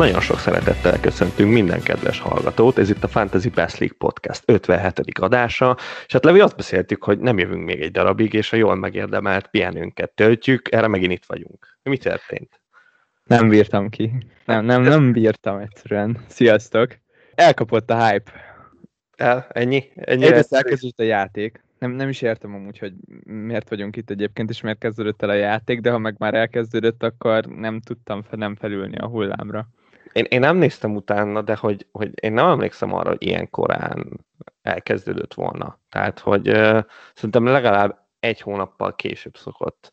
Nagyon sok szeretettel köszöntünk minden kedves hallgatót, ez itt a Fantasy Best League Podcast 57. adása, és hát Levi azt beszéltük, hogy nem jövünk még egy darabig, és a jól megérdemelt pihenőnket töltjük, erre megint itt vagyunk. Mi történt? Nem bírtam ki. Nem, nem, nem bírtam egyszerűen. Sziasztok! Elkapott a hype. El, ennyi? ennyi Egyrészt elkezdődött a játék. Nem, nem is értem amúgy, hogy miért vagyunk itt egyébként, és miért kezdődött el a játék, de ha meg már elkezdődött, akkor nem tudtam fel, nem felülni a hullámra. Én, én nem néztem utána, de hogy, hogy én nem emlékszem arra, hogy ilyen korán elkezdődött volna. Tehát, hogy uh, szerintem legalább egy hónappal később szokott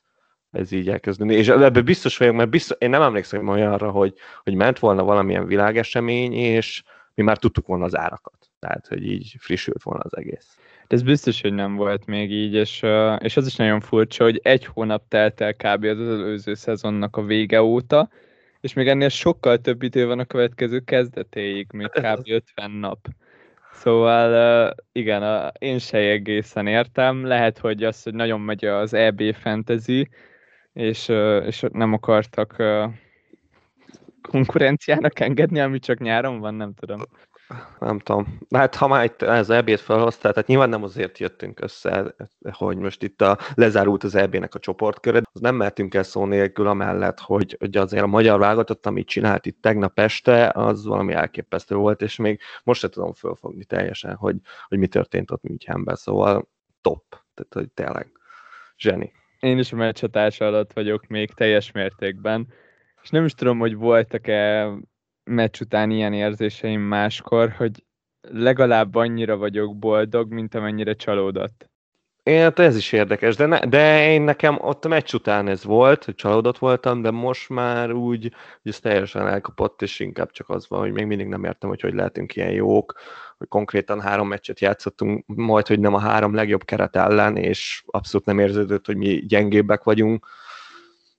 ez így elkezdeni. És ebben biztos vagyok, mert biztos, én nem emlékszem olyanra, hogy, hogy ment volna valamilyen világesemény, és mi már tudtuk volna az árakat. Tehát, hogy így frissült volna az egész. De ez biztos, hogy nem volt még így, és, és az is nagyon furcsa, hogy egy hónap telt el kb. az előző szezonnak a vége óta, és még ennél sokkal több idő van a következő kezdetéig, mint kb. 50 nap. Szóval igen, én se egészen értem. Lehet, hogy az, hogy nagyon megy az EB fantasy, és, és nem akartak konkurenciának engedni, ami csak nyáron van, nem tudom. Nem tudom. Hát ha már itt ez EB-t felhoztál, tehát nyilván nem azért jöttünk össze, hogy most itt a, lezárult az EB-nek a csoportköre, az nem mertünk el szó nélkül amellett, hogy, hogy azért a magyar válogatott, amit csinált itt tegnap este, az valami elképesztő volt, és még most se tudom fölfogni teljesen, hogy, hogy mi történt ott Münchenben, szóval top, tehát hogy tényleg zseni. Én is a meccsatás alatt vagyok még teljes mértékben, és nem is tudom, hogy voltak-e meccs után ilyen érzéseim máskor, hogy legalább annyira vagyok boldog, mint amennyire csalódott. Én, hát ez is érdekes, de, ne, de én nekem ott a meccs után ez volt, hogy csalódott voltam, de most már úgy, hogy ez teljesen elkapott, és inkább csak az van, hogy még mindig nem értem, hogy hogy lehetünk ilyen jók, hogy konkrétan három meccset játszottunk, majd, hogy nem a három legjobb keret ellen, és abszolút nem érződött, hogy mi gyengébbek vagyunk.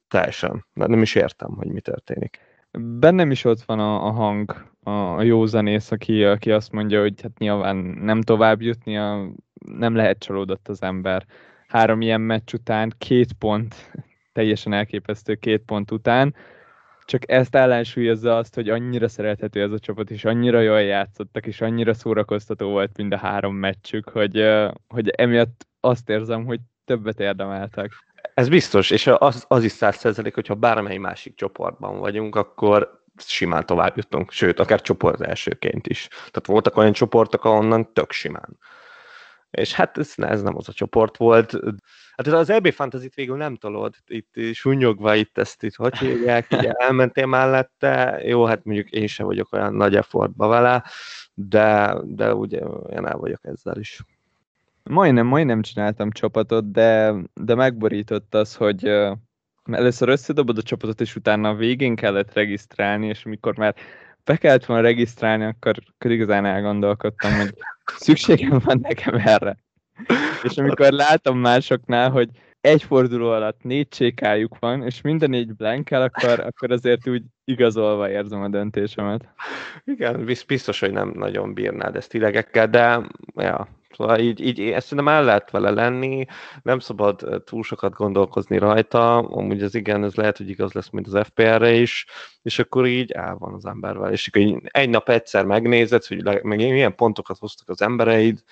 Teljesen. Nem is értem, hogy mi történik bennem is ott van a, a hang, a, a jó zenész, aki, aki azt mondja, hogy hát nyilván nem tovább jutni, a, nem lehet csalódott az ember. Három ilyen meccs után, két pont, teljesen elképesztő két pont után, csak ezt ellensúlyozza azt, hogy annyira szerethető ez a csapat, és annyira jól játszottak, és annyira szórakoztató volt mind a három meccsük, hogy, hogy emiatt azt érzem, hogy többet érdemeltek. Ez biztos, és az, az is száz százalék, hogyha bármely másik csoportban vagyunk, akkor simán tovább jutunk, sőt, akár csoport elsőként is. Tehát voltak olyan csoportok, ahonnan tök simán. És hát ez, ez nem az a csoport volt. Hát ez az EB fantasy végül nem tolod, itt sunyogva itt ezt itt, hogy hívják, ugye elmentél mellette, jó, hát mondjuk én sem vagyok olyan nagy effortba vele, de, de ugye én el vagyok ezzel is. Majdnem, majdnem csináltam csapatot, de, de megborított az, hogy először összedobod a csapatot, és utána a végén kellett regisztrálni, és amikor már be kellett volna regisztrálni, akkor, akkor igazán elgondolkodtam, hogy szükségem van nekem erre. És amikor látom másoknál, hogy egy forduló alatt négy csékájuk van, és minden négy blankel, akkor, akkor azért úgy igazolva érzem a döntésemet. Igen, biztos, hogy nem nagyon bírnád ezt idegekkel, de ja, Szóval így, így ezt szerintem el lehet vele lenni, nem szabad túl sokat gondolkozni rajta, amúgy ez igen, ez lehet, hogy igaz lesz, mint az FPR-re is, és akkor így el van az embervel, és akkor egy nap egyszer megnézed, hogy meg milyen pontokat hoztak az embereid,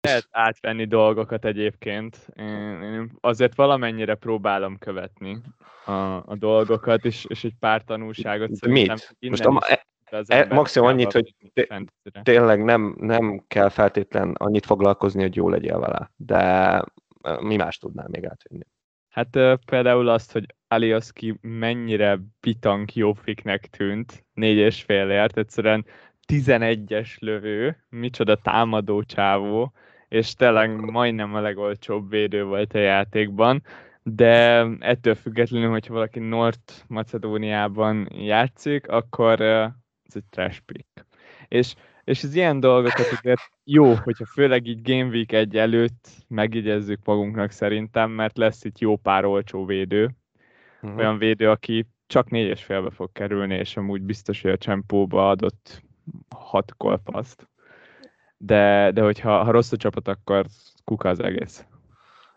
lehet átvenni dolgokat egyébként. Én, én azért valamennyire próbálom követni a, a dolgokat, és, és egy pár tanulságot szerintem. Mit? Most a, e, maximum annyit, hogy tényleg nem, nem kell feltétlen annyit foglalkozni, hogy jó legyél vele, de mi más tudnál még átvinni? Hát például azt, hogy Alioski mennyire bitang jófiknek tűnt, négy és félért, egyszerűen 11-es lövő, micsoda támadó csávó, és tényleg majdnem a legolcsóbb védő volt a játékban, de ettől függetlenül, hogyha valaki Nord-Macedóniában játszik, akkor ez egy trash pick. És, és az ilyen dolgokat azért jó, hogyha főleg így Game Week egy előtt megigyezzük magunknak szerintem, mert lesz itt jó pár olcsó védő. Uh-huh. Olyan védő, aki csak négyes félbe fog kerülni, és amúgy biztos, hogy a csempóba adott hat kolpaszt. De, de hogyha ha rossz a csapat, akkor kuka az egész.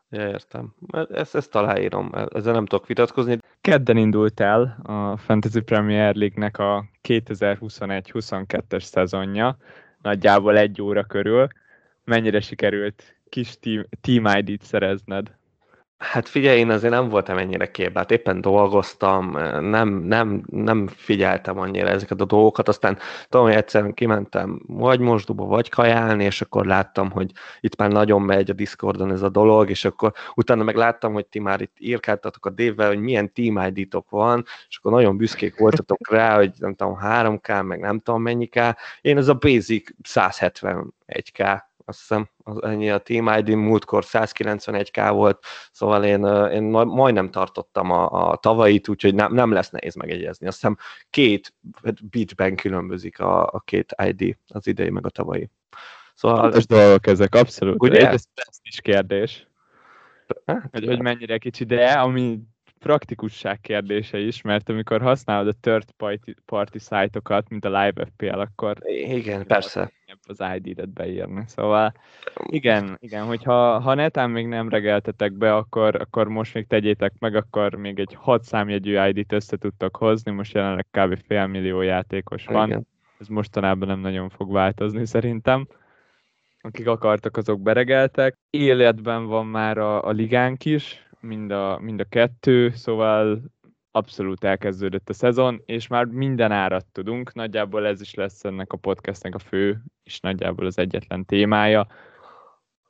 Ja, értem. Ezt, ezt aláírom, ezzel nem tudok vitatkozni. Kedden indult el a Fantasy Premier League-nek a 2021-22-es szezonja, nagyjából egy óra körül. Mennyire sikerült kis team, team ID-t szerezned? Hát figyelj, én azért nem voltam ennyire képbe, hát éppen dolgoztam, nem, nem, nem figyeltem annyira ezeket a dolgokat, aztán tudom, hogy egyszerűen kimentem vagy mosdóba, vagy kajálni, és akkor láttam, hogy itt már nagyon megy a Discordon ez a dolog, és akkor utána meg láttam, hogy ti már itt írkáltatok a dévvel, hogy milyen Team ID-tok van, és akkor nagyon büszkék voltatok rá, hogy nem tudom, 3K, meg nem tudom mennyi K. Én ez a basic 171K azt hiszem, az ennyi a Team ID, múltkor 191k volt, szóval én, én majdnem tartottam a, a tavait, úgyhogy nem, nem lesz nehéz megegyezni. Azt hiszem két beachben különbözik a, a két ID, az idei meg a tavalyi. Szóval... Fontos dolgok ezek, abszolút. Ugye? Ez, ez is kérdés. Hát, hogy, hogy mennyire kicsi, de ami praktikusság kérdése is, mert amikor használod a third party, party szájtokat, mint a Live FPL, akkor igen, persze. az ID-et beírni. Szóval igen, igen, hogyha ha netán még nem regeltetek be, akkor, akkor most még tegyétek meg, akkor még egy 6 számjegyű ID-t össze tudtak hozni, most jelenleg kb. fél millió játékos van. Igen. Ez mostanában nem nagyon fog változni szerintem. Akik akartak, azok beregeltek. Életben van már a, a ligánk is, mind a, mind a kettő, szóval abszolút elkezdődött a szezon, és már minden árat tudunk, nagyjából ez is lesz ennek a podcastnek a fő, és nagyjából az egyetlen témája.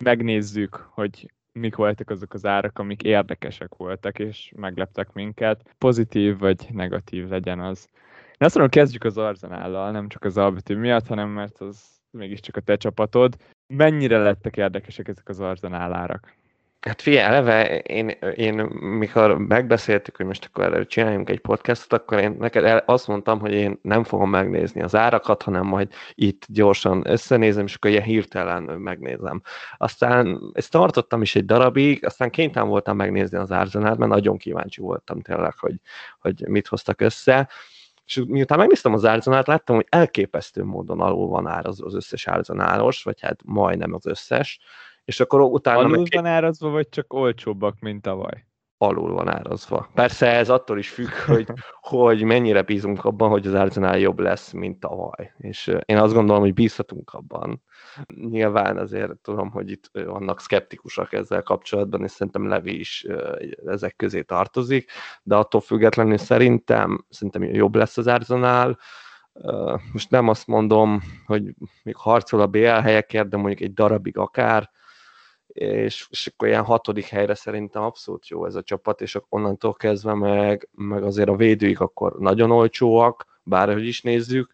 Megnézzük, hogy mik voltak azok az árak, amik érdekesek voltak, és megleptek minket. Pozitív vagy negatív legyen az. Én azt mondom, kezdjük az Arzenállal, nem csak az albetű miatt, hanem mert az mégiscsak a te csapatod. Mennyire lettek érdekesek ezek az Arzenál árak? Hát figyelj, eleve én, én mikor megbeszéltük, hogy most akkor erről csináljunk egy podcastot, akkor én neked azt mondtam, hogy én nem fogom megnézni az árakat, hanem majd itt gyorsan összenézem, és akkor ilyen hirtelen megnézem. Aztán ezt tartottam is egy darabig, aztán kénytelen voltam megnézni az Arzenát, mert nagyon kíváncsi voltam tényleg, hogy, hogy mit hoztak össze. És miután megnéztem az árzanát, láttam, hogy elképesztő módon alul van árazva az összes árzanálos, vagy hát majdnem az összes és akkor utána... Alul meg... van árazva, vagy csak olcsóbbak, mint tavaly? Alul van árazva. Persze ez attól is függ, hogy, hogy mennyire bízunk abban, hogy az Arsenal jobb lesz, mint tavaly. És én azt gondolom, hogy bízhatunk abban. Nyilván azért tudom, hogy itt vannak szkeptikusak ezzel kapcsolatban, és szerintem Levi is ezek közé tartozik, de attól függetlenül szerintem, szerintem jobb lesz az Arsenal, most nem azt mondom, hogy még harcol a BL helyekért, de mondjuk egy darabig akár, és, és akkor ilyen hatodik helyre szerintem abszolút jó ez a csapat, és onnantól kezdve meg, meg azért a védőik akkor nagyon olcsóak, bárhogy is nézzük,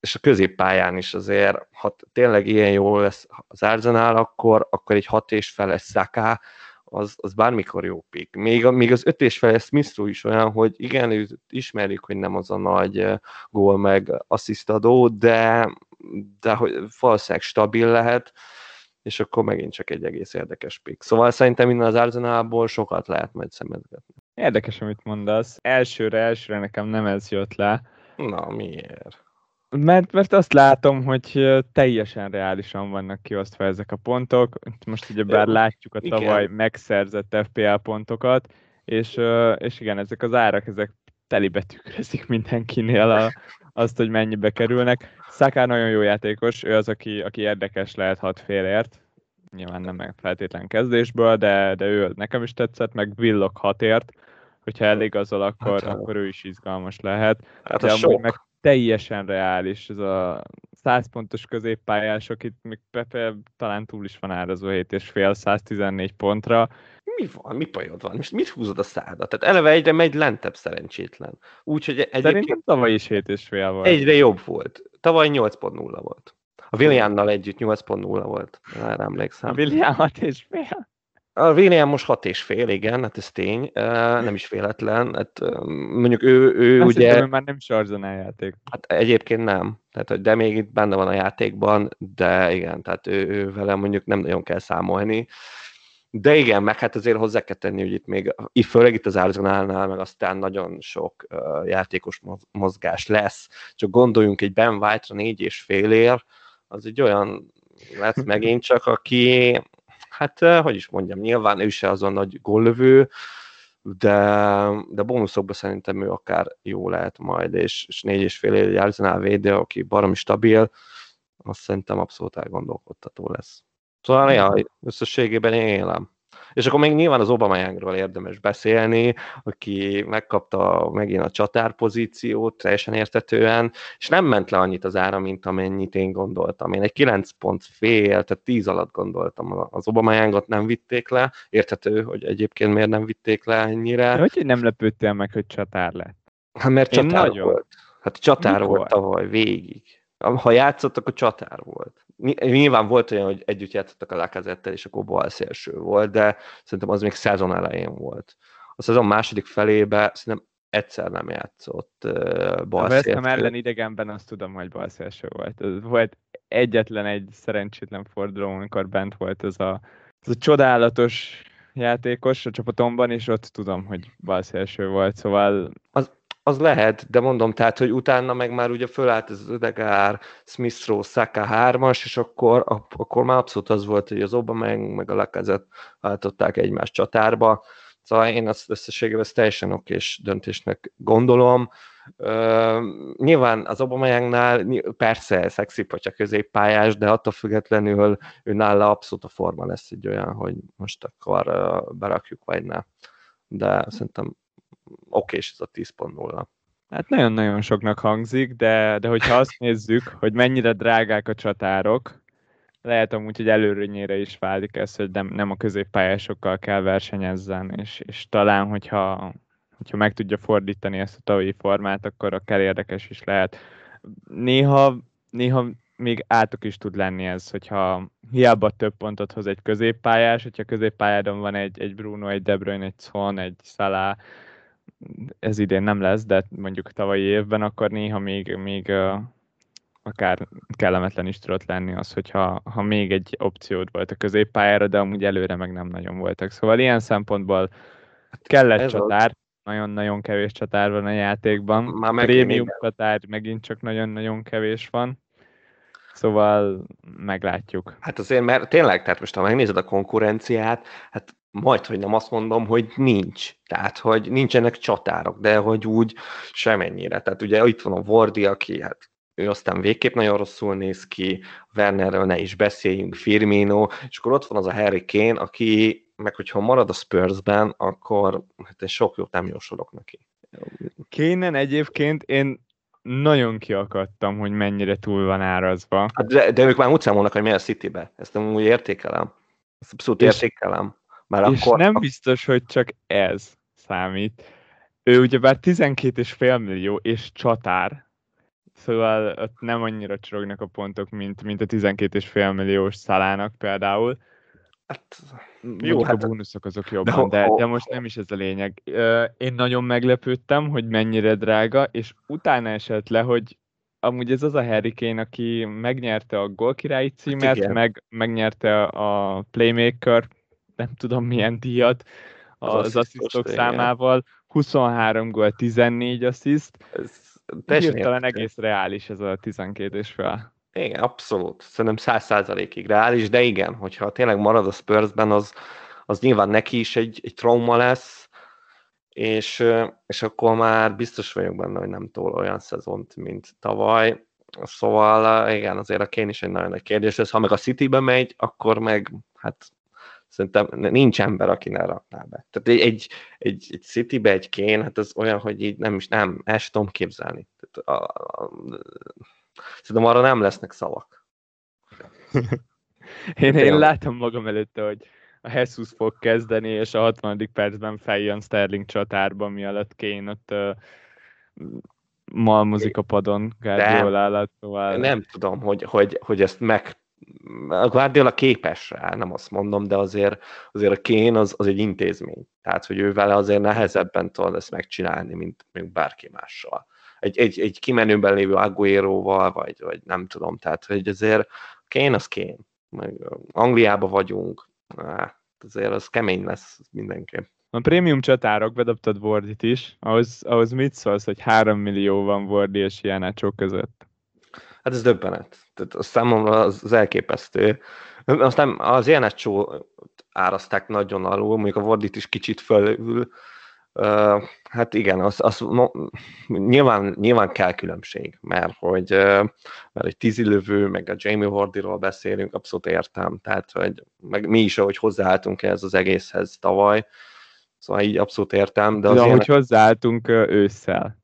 és a középpályán is azért, ha tényleg ilyen jó lesz az Arsenal, akkor, akkor egy hat és feles szaká, az, az bármikor jó pik. Még, még az öt és feles Smith is olyan, hogy igen, őt ismerjük, hogy nem az a nagy gól meg asszisztadó, de, de hogy valószínűleg stabil lehet, és akkor megint csak egy egész érdekes pick. Szóval szerintem innen az Arsenalból sokat lehet majd szemezgetni. Érdekes, amit mondasz. Elsőre, elsőre nekem nem ez jött le. Na, miért? Mert, mert azt látom, hogy teljesen reálisan vannak kiosztva ezek a pontok. Most ugye bár látjuk a tavaly igen. megszerzett FPL pontokat, és, és igen, ezek az árak, ezek telibe tükrözik mindenkinél a, azt, hogy mennyibe kerülnek. Szaká nagyon jó játékos, ő az, aki, aki érdekes lehet hat félért. Nyilván nem feltétlen kezdésből, de, de ő nekem is tetszett, meg Willock hatért. Hogyha eligazol, akkor, hát, akkor ő is izgalmas lehet. Hát de amúgy meg teljesen reális ez a 100 pontos középpályások, itt még Pepe talán túl is van árazó 7 és fél 114 pontra, mi van, mi bajod van? Most mit húzod a szádat? Tehát eleve egyre megy lentebb szerencsétlen. Úgyhogy egyébként... Szerintem tavaly is 7 és fél volt. Egyre jobb volt. Tavaly 8.0 volt. A Williamnal együtt 8.0 volt, erre emlékszem. A William 6 és fél? A William most 6 és fél, igen, hát ez tény, nem is véletlen. Hát, mondjuk ő, ő Azt ugye... Hiszem, már nem Sarzanál játék. Hát egyébként nem, tehát, de még itt benne van a játékban, de igen, tehát ő, ő vele mondjuk nem nagyon kell számolni. De igen, meg hát azért hozzá kell tenni, hogy itt még, főleg itt az Arsenalnál, meg aztán nagyon sok uh, játékos mozgás lesz. Csak gondoljunk egy Ben White-ra négy és fél ér, az egy olyan lesz megint csak, aki hát hogy is mondjam, nyilván ő se az a nagy góllövő, de, de bónuszokban szerintem ő akár jó lehet majd, és, és négy és fél egy Arsenal védő, aki baromi stabil, azt szerintem abszolút elgondolkodtató lesz. Szóval ja, összességében élem. És akkor még nyilván az Obama érdemes beszélni, aki megkapta megint a csatár pozíciót teljesen értetően, és nem ment le annyit az ára, mint amennyit én gondoltam. Én egy 9 pont fél, tehát 10 alatt gondoltam. Az Obama nem vitték le, érthető, hogy egyébként miért nem vitték le ennyire. De hogy nem lepődtél meg, hogy csatár lett? Hát mert én csatár nagyon. volt. Hát csatár Mikor? volt tavaly végig. Ha játszott, akkor csatár volt nyilván volt olyan, hogy együtt játszottak a Lacazettel, és akkor bal szélső volt, de szerintem az még szezon elején volt. A szezon második felébe szerintem egyszer nem játszott uh, bal szélső. A ellen idegenben azt tudom, hogy bal szélső volt. Ez volt egyetlen egy szerencsétlen forduló, amikor bent volt ez a, ez a csodálatos játékos a csapatomban, és ott tudom, hogy bal szélső volt, szóval... Az, az lehet, de mondom, tehát, hogy utána meg már ugye fölállt ez az Ödegár, Smith Rowe, Saka hármas, és akkor, akkor már abszolút az volt, hogy az Obama meg, a Lekezet váltották egymás csatárba. Szóval én azt összességében ezt teljesen okés döntésnek gondolom. Uh, nyilván az Obamayángnál persze szexi a középpályás, de attól függetlenül ő nála abszolút a forma lesz egy olyan, hogy most akkor berakjuk, vagy ne. De szerintem oké, és ez a 10.0. Hát nagyon-nagyon soknak hangzik, de, de hogyha azt nézzük, hogy mennyire drágák a csatárok, lehet amúgy, hogy előrönyére is válik ez, hogy nem, nem a középpályásokkal kell versenyezzen, és, és talán, hogyha, hogyha meg tudja fordítani ezt a tavalyi formát, akkor akár érdekes is lehet. Néha, néha még átok is tud lenni ez, hogyha hiába több pontot hoz egy középpályás, hogyha középpályádon van egy, egy Bruno, egy De Bruyne, egy Son, egy Salah, ez idén nem lesz, de mondjuk tavalyi évben, akkor néha még, még akár kellemetlen is tudott lenni az, hogyha ha még egy opciód volt a középpályára, de amúgy előre meg nem nagyon voltak. Szóval ilyen szempontból kellett Ez csatár, nagyon-nagyon kevés csatár van a játékban. Már Prémium csatár megint csak nagyon-nagyon kevés van. Szóval meglátjuk. Hát azért, mert tényleg, tehát most ha megnézed a konkurenciát, hát majd, hogy nem azt mondom, hogy nincs. Tehát, hogy nincsenek csatárok, de hogy úgy semennyire. Tehát ugye itt van a Vordi, aki hát ő aztán végképp nagyon rosszul néz ki, Wernerről ne is beszéljünk, Firmino, és akkor ott van az a Harry Kane, aki meg hogyha marad a Spursben, akkor hát én sok jót nem jósolok neki. Kénen egyébként én nagyon kiakadtam, hogy mennyire túl van árazva. Hát de, de ők már úgy számolnak, hogy mi a Citybe. Ezt nem úgy értékelem. Ezt abszolút és, értékelem. Már és akkor, nem biztos, hogy csak ez számít. Ő ugyebár 12,5 millió és csatár, szóval ott nem annyira csorognak a pontok, mint, mint a 12,5 milliós szalának például. Hát, jó, hát, a bónuszok azok jobban, de, de, de most nem is ez a lényeg. Én nagyon meglepődtem, hogy mennyire drága, és utána esett le, hogy amúgy ez az a Harry Kane, aki megnyerte a gólkirályi címet, hát meg, megnyerte a Playmaker nem tudom milyen díjat az, az asszisztok számával. 23 gól, 14 assziszt. Hirtelen egész reális ez a 12 és fel. Igen, abszolút. Szerintem száz százalékig reális, de igen, hogyha tényleg marad a Spursben, az, az nyilván neki is egy, egy trauma lesz, és, és akkor már biztos vagyok benne, hogy nem tól olyan szezont, mint tavaly. Szóval igen, azért a Kane is egy nagyon nagy kérdés ez. Ha meg a City-be megy, akkor meg hát szerintem nincs ember, aki ne rakná be. Tehát egy, egy, egy, Citybe egy kén, hát az olyan, hogy így nem is, nem, el sem tudom képzelni. Tehát a, a, szerintem arra nem lesznek szavak. én, én látom magam előtte, hogy a Jesus fog kezdeni, és a 60. percben feljön Sterling csatárba, mi alatt Kane ott uh, malmozik a padon Guardiola szóval... Nem tudom, hogy, hogy, hogy ezt meg a Guardiola képes rá, nem azt mondom, de azért, azért a Kén az, az egy intézmény. Tehát, hogy ő vele azért nehezebben tudod ezt megcsinálni, mint még bárki mással. Egy, egy, egy kimenőben lévő Aguero-val, vagy, vagy nem tudom, tehát, hogy azért Kén az Kén. Meg Angliába vagyunk, hát azért az kemény lesz mindenképp. A prémium csatárok, bedobtad Wardit is, ahhoz, ahhoz mit szólsz, hogy 3 millió van Wardi és Janácsó között? Hát ez döbbenet. Tehát a számomra az, az elképesztő. Aztán az ilyen áraszták nagyon alul, mondjuk a Vordit is kicsit fölül, Uh, hát igen, az, az no, nyilván, nyilván kell különbség, mert hogy, mert egy tízilövő, meg a Jamie Wardiról beszélünk, abszolút értem, tehát hogy meg mi is, ahogy hozzáálltunk ez az egészhez tavaly, szóval így abszolút értem. De, de ahogy ilyenek... hozzáálltunk ősszel,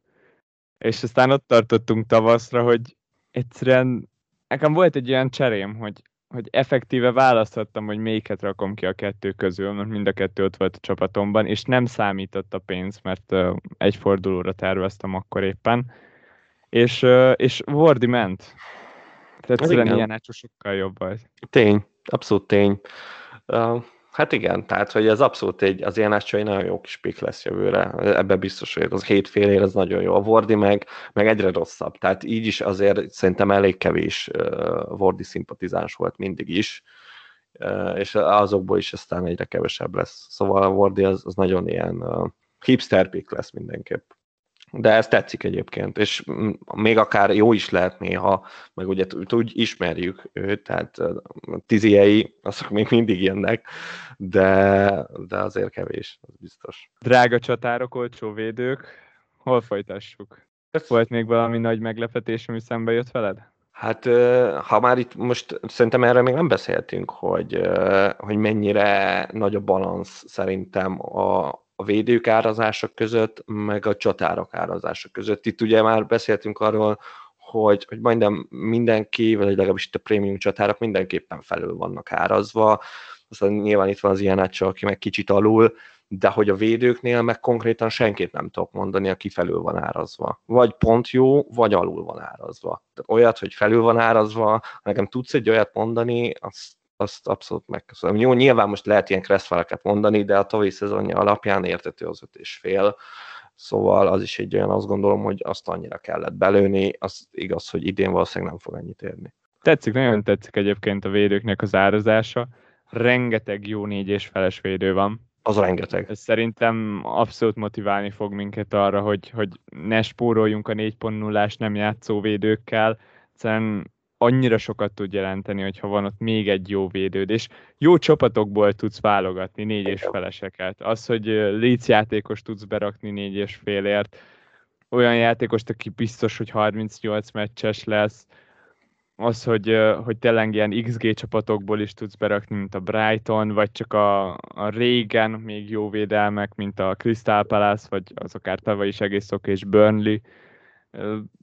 és aztán ott tartottunk tavaszra, hogy egyszerűen nekem volt egy olyan cserém, hogy hogy effektíve választhattam, hogy melyiket rakom ki a kettő közül, mert mind a kettő ott volt a csapatomban, és nem számított a pénz, mert uh, egy fordulóra terveztem akkor éppen, és, uh, és Wardi ment. Tehát egyszerűen ilyen sokkal jobb volt. Tény, abszolút tény. Uh, Hát igen, tehát hogy ez abszolút egy, az ilyen egy nagyon jó kis pik lesz jövőre, ebben biztos, hogy az hétfél ér, az nagyon jó. A Vordi meg, meg egyre rosszabb, tehát így is azért szerintem elég kevés uh, Vordi szimpatizáns volt mindig is, uh, és azokból is aztán egyre kevesebb lesz. Szóval a Vordi az, az nagyon ilyen uh, hipster pik lesz mindenképp. De ez tetszik egyébként, és még akár jó is lehet néha, meg ugye úgy ismerjük őt, tehát tiziei, azok még mindig jönnek, de, de azért kevés, az biztos. Drága csatárok, olcsó védők, hol folytassuk? Volt még valami nagy meglepetés, ami szembe jött veled? Hát, ha már itt most szerintem erről még nem beszéltünk, hogy, hogy mennyire nagy a balansz szerintem a, a védők árazások között, meg a csatárok árazások között. Itt ugye már beszéltünk arról, hogy, hogy majdnem mindenki, vagy legalábbis itt a prémium csatárok mindenképpen felül vannak árazva, aztán nyilván itt van az ilyen átsa, aki meg kicsit alul, de hogy a védőknél meg konkrétan senkit nem tudok mondani, aki felül van árazva. Vagy pont jó, vagy alul van árazva. Olyat, hogy felül van árazva, nekem tudsz egy olyat mondani, azt azt abszolút megköszönöm. Jó, nyilván most lehet ilyen kresszfeleket mondani, de a tavalyi szezonja alapján értető az öt és fél, szóval az is egy olyan, azt gondolom, hogy azt annyira kellett belőni, az igaz, hogy idén valószínűleg nem fog ennyit érni. Tetszik, nagyon tetszik egyébként a védőknek az árazása. Rengeteg jó négy és feles védő van. Az rengeteg. Ez szerintem abszolút motiválni fog minket arra, hogy, hogy ne spóroljunk a 4.0-ás nem játszó védőkkel, Egyszerűen annyira sokat tud jelenteni, hogyha van ott még egy jó védőd, és jó csapatokból tudsz válogatni négy és feleseket. Az, hogy léc játékos tudsz berakni négy és félért, olyan játékost, aki biztos, hogy 38 meccses lesz, az, hogy, hogy tényleg ilyen XG csapatokból is tudsz berakni, mint a Brighton, vagy csak a, a régen még jó védelmek, mint a Crystal Palace, vagy az akár tavaly is egész oké, és Burnley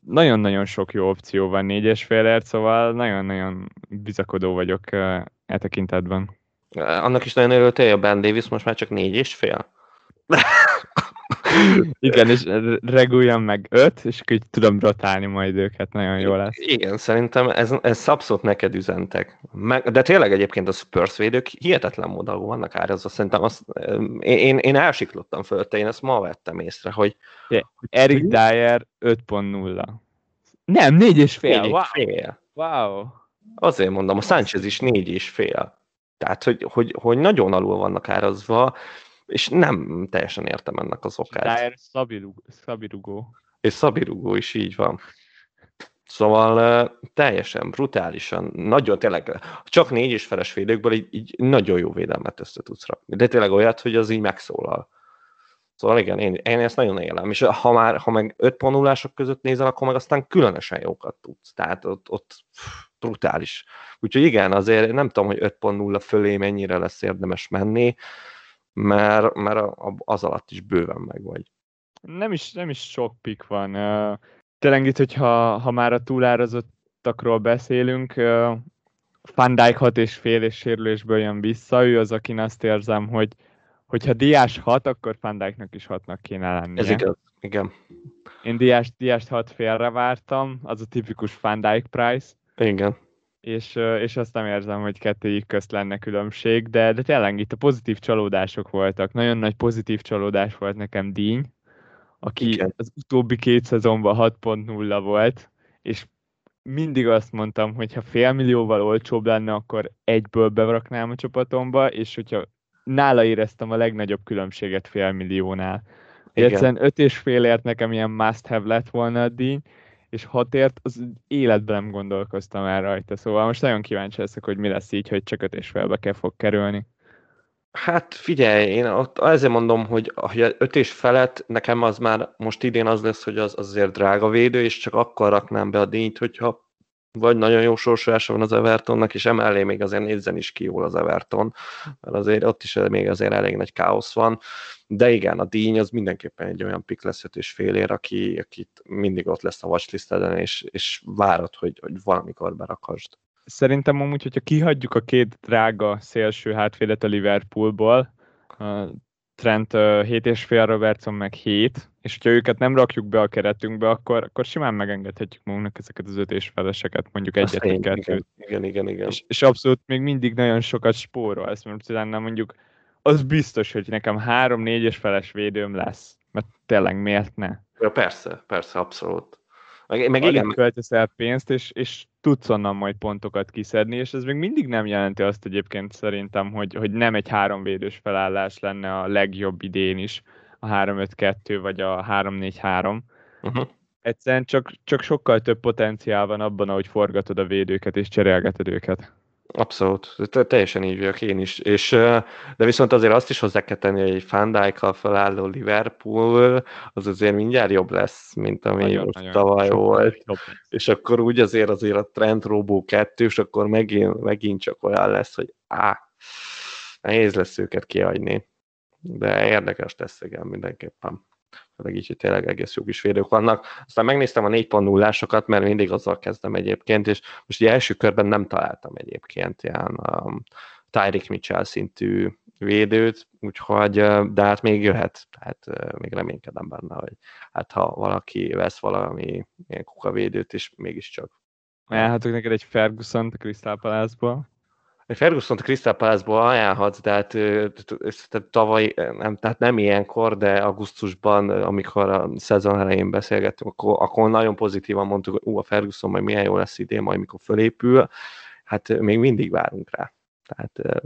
nagyon-nagyon sok jó opció van négyes félért, szóval nagyon-nagyon bizakodó vagyok e tekintetben. Annak is nagyon örültél, a Ben Davis most már csak négy és fél? Igen, és reguljam meg öt, és így tudom rotálni majd őket, nagyon jó lesz. Igen, szerintem ez, ez abszolút neked üzentek. Meg, de tényleg egyébként a Spurs védők hihetetlen módon vannak árazva, szerintem azt, én, én elsiklottam fölötte, én ezt ma vettem észre, hogy... Yeah. Eric Dyer 5.0. Nem, négy és fél. Négy wow. fél. Wow. Azért mondom, a Sanchez is négy és fél. Tehát, hogy, hogy, hogy nagyon alul vannak árazva, és nem teljesen értem ennek az okát. Dyer Szabirugó. És Szabirugó is így van. Szóval uh, teljesen brutálisan, nagyon tényleg, csak négy és feles védőkből így, így nagyon jó védelmet össze tudsz rakni. De tényleg olyat, hogy az így megszólal. Szóval igen, én, én ezt nagyon élem. És ha már, ha meg öt ponulások között nézel, akkor meg aztán különösen jókat tudsz. Tehát ott, ott brutális. Úgyhogy igen, azért nem tudom, hogy 5.0 fölé mennyire lesz érdemes menni mert, mert az alatt is bőven meg vagy. Nem is, nem is sok pik van. Tényleg itt, hogyha ha már a túlárazottakról beszélünk, Van Dijk hat és fél és sérülésből jön vissza, ő az, akin azt érzem, hogy hogyha Diás hat, akkor Van Dijknak is hatnak kéne lennie. Ez igaz, igen. Én Diást, Diást hat félre vártam, az a tipikus Van Dijk price. Igen és, és azt nem érzem, hogy kettőjük közt lenne különbség, de, de tényleg itt a pozitív csalódások voltak. Nagyon nagy pozitív csalódás volt nekem Díny, aki Igen. az utóbbi két szezonban 6.0 volt, és mindig azt mondtam, hogy ha fél millióval olcsóbb lenne, akkor egyből beraknám a csapatomba, és hogyha nála éreztem a legnagyobb különbséget fél milliónál. Egyszerűen öt és félért nekem ilyen must have lett volna a díj, és hatért, az életben nem gondolkoztam el rajta, szóval most nagyon kíváncsi leszek, hogy mi lesz így, hogy csak öt és felbe kell fog kerülni. Hát figyelj, én ott ezért mondom, hogy a öt és felett nekem az már most idén az lesz, hogy az azért drága védő, és csak akkor raknám be a díjt, hogyha vagy nagyon jó sorsolása van az Evertonnak, és emellé még azért nézzen is ki jól az Everton, mert azért ott is még azért elég nagy káosz van, de igen, a díny az mindenképpen egy olyan pik lesz és félér, aki, akit mindig ott lesz a watchlisteden, és, és várod, hogy, hogy valamikor berakasd. Szerintem amúgy, hogyha kihagyjuk a két drága szélső hátvédet a Liverpoolból, Trent uh, 7,5, Robertson meg 7, és hogyha őket nem rakjuk be a keretünkbe, akkor, akkor simán megengedhetjük magunknak ezeket az öt és feleseket, mondjuk egyet vagy kettőt. Igen, igen, igen. igen. És, és, abszolút még mindig nagyon sokat spórolsz, mert utána mondjuk az biztos, hogy nekem három, négyes feles védőm lesz, mert tényleg miért ne? Ja, persze, persze, abszolút. Meg, meg igen. költesz el pénzt, és, és tudsz onnan majd pontokat kiszedni, és ez még mindig nem jelenti azt egyébként szerintem, hogy, hogy nem egy háromvédős felállás lenne a legjobb idén is, a 3-5-2 vagy a 3-4-3. Uh-huh. Egyszerűen csak, csak sokkal több potenciál van abban, ahogy forgatod a védőket és cserélgeted őket. Abszolút, teljesen így vagyok én is. És, de viszont azért azt is hozzá kell tenni, hogy egy Fandijk-kal felálló Liverpool az azért mindjárt jobb lesz, mint ami nagyon, most nagyon tavaly volt. Jobb. És akkor úgy azért azért a Trent Robo 2 és akkor megint, megint csak olyan lesz, hogy á, nehéz lesz őket kiadni. De érdekes lesz igen mindenképpen meg így, hogy tényleg egész jó kis védők vannak. Aztán megnéztem a 4.0-ásokat, mert mindig azzal kezdem egyébként, és most ugye első körben nem találtam egyébként ilyen um, Tyreek Mitchell szintű védőt, úgyhogy, de hát még jöhet, tehát még reménykedem benne, hogy hát ha valaki vesz valami ilyen kukavédőt is, mégiscsak. Elhatok neked egy Ferguson-t a Crystal Palace-ból. Ferguson Crystal Palace-ból ajánlhatsz, de hát tavaly, nem, tehát nem ilyenkor, de augusztusban, amikor a szezon elején beszélgettünk, akkor, akkor nagyon pozitívan mondtuk, hogy ú, a Ferguson majd milyen jó lesz idén, majd mikor fölépül. Hát még mindig várunk rá. Tehát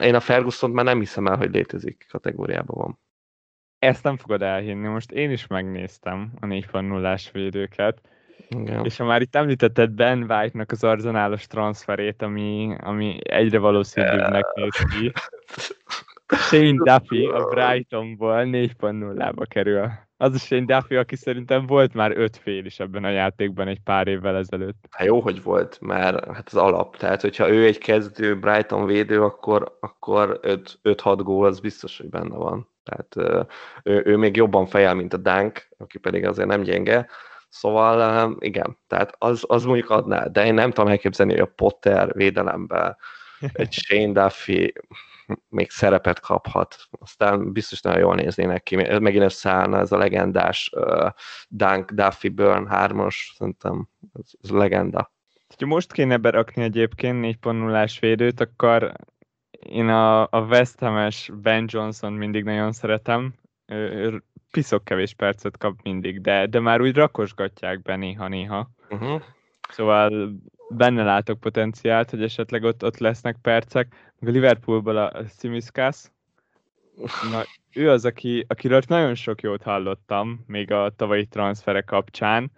én a Ferguson már nem hiszem el, hogy létezik kategóriában van. Ezt nem fogod elhinni. Most én is megnéztem a 4.0-ás védőket, igen. És ha már itt említetted Ben White-nak az arzenálos transferét, ami, ami egyre valószínűbbnek néz ki. Shane Duffy a Brightonból 4.0-ba kerül. Az a Shane Duffy, aki szerintem volt már öt fél is ebben a játékban egy pár évvel ezelőtt. Hát jó, hogy volt, mert hát az alap. Tehát, hogyha ő egy kezdő Brighton védő, akkor, akkor 5-6 gól az biztos, hogy benne van. Tehát ő, ő még jobban fejel, mint a Dunk, aki pedig azért nem gyenge Szóval igen, tehát az, az mondjuk adná, de én nem tudom elképzelni, hogy a Potter védelemben egy Shane Duffy még szerepet kaphat. Aztán biztos nagyon jól néznének ki. Megint összeállna ez a legendás uh, Dunk, Duffy, Burn 3-as, szerintem ez, ez legenda. Ha most kéne berakni egyébként 4.0-ás védőt, akkor én a, a West Ham-es Ben Johnson mindig nagyon szeretem. Ő, piszok kevés percet kap mindig, de, de már úgy rakosgatják be néha-néha. Uh-huh. Szóval benne látok potenciált, hogy esetleg ott, ott lesznek percek. A Liverpoolból a Simiskas, Na, ő az, aki, akiről nagyon sok jót hallottam, még a tavalyi transfere kapcsán.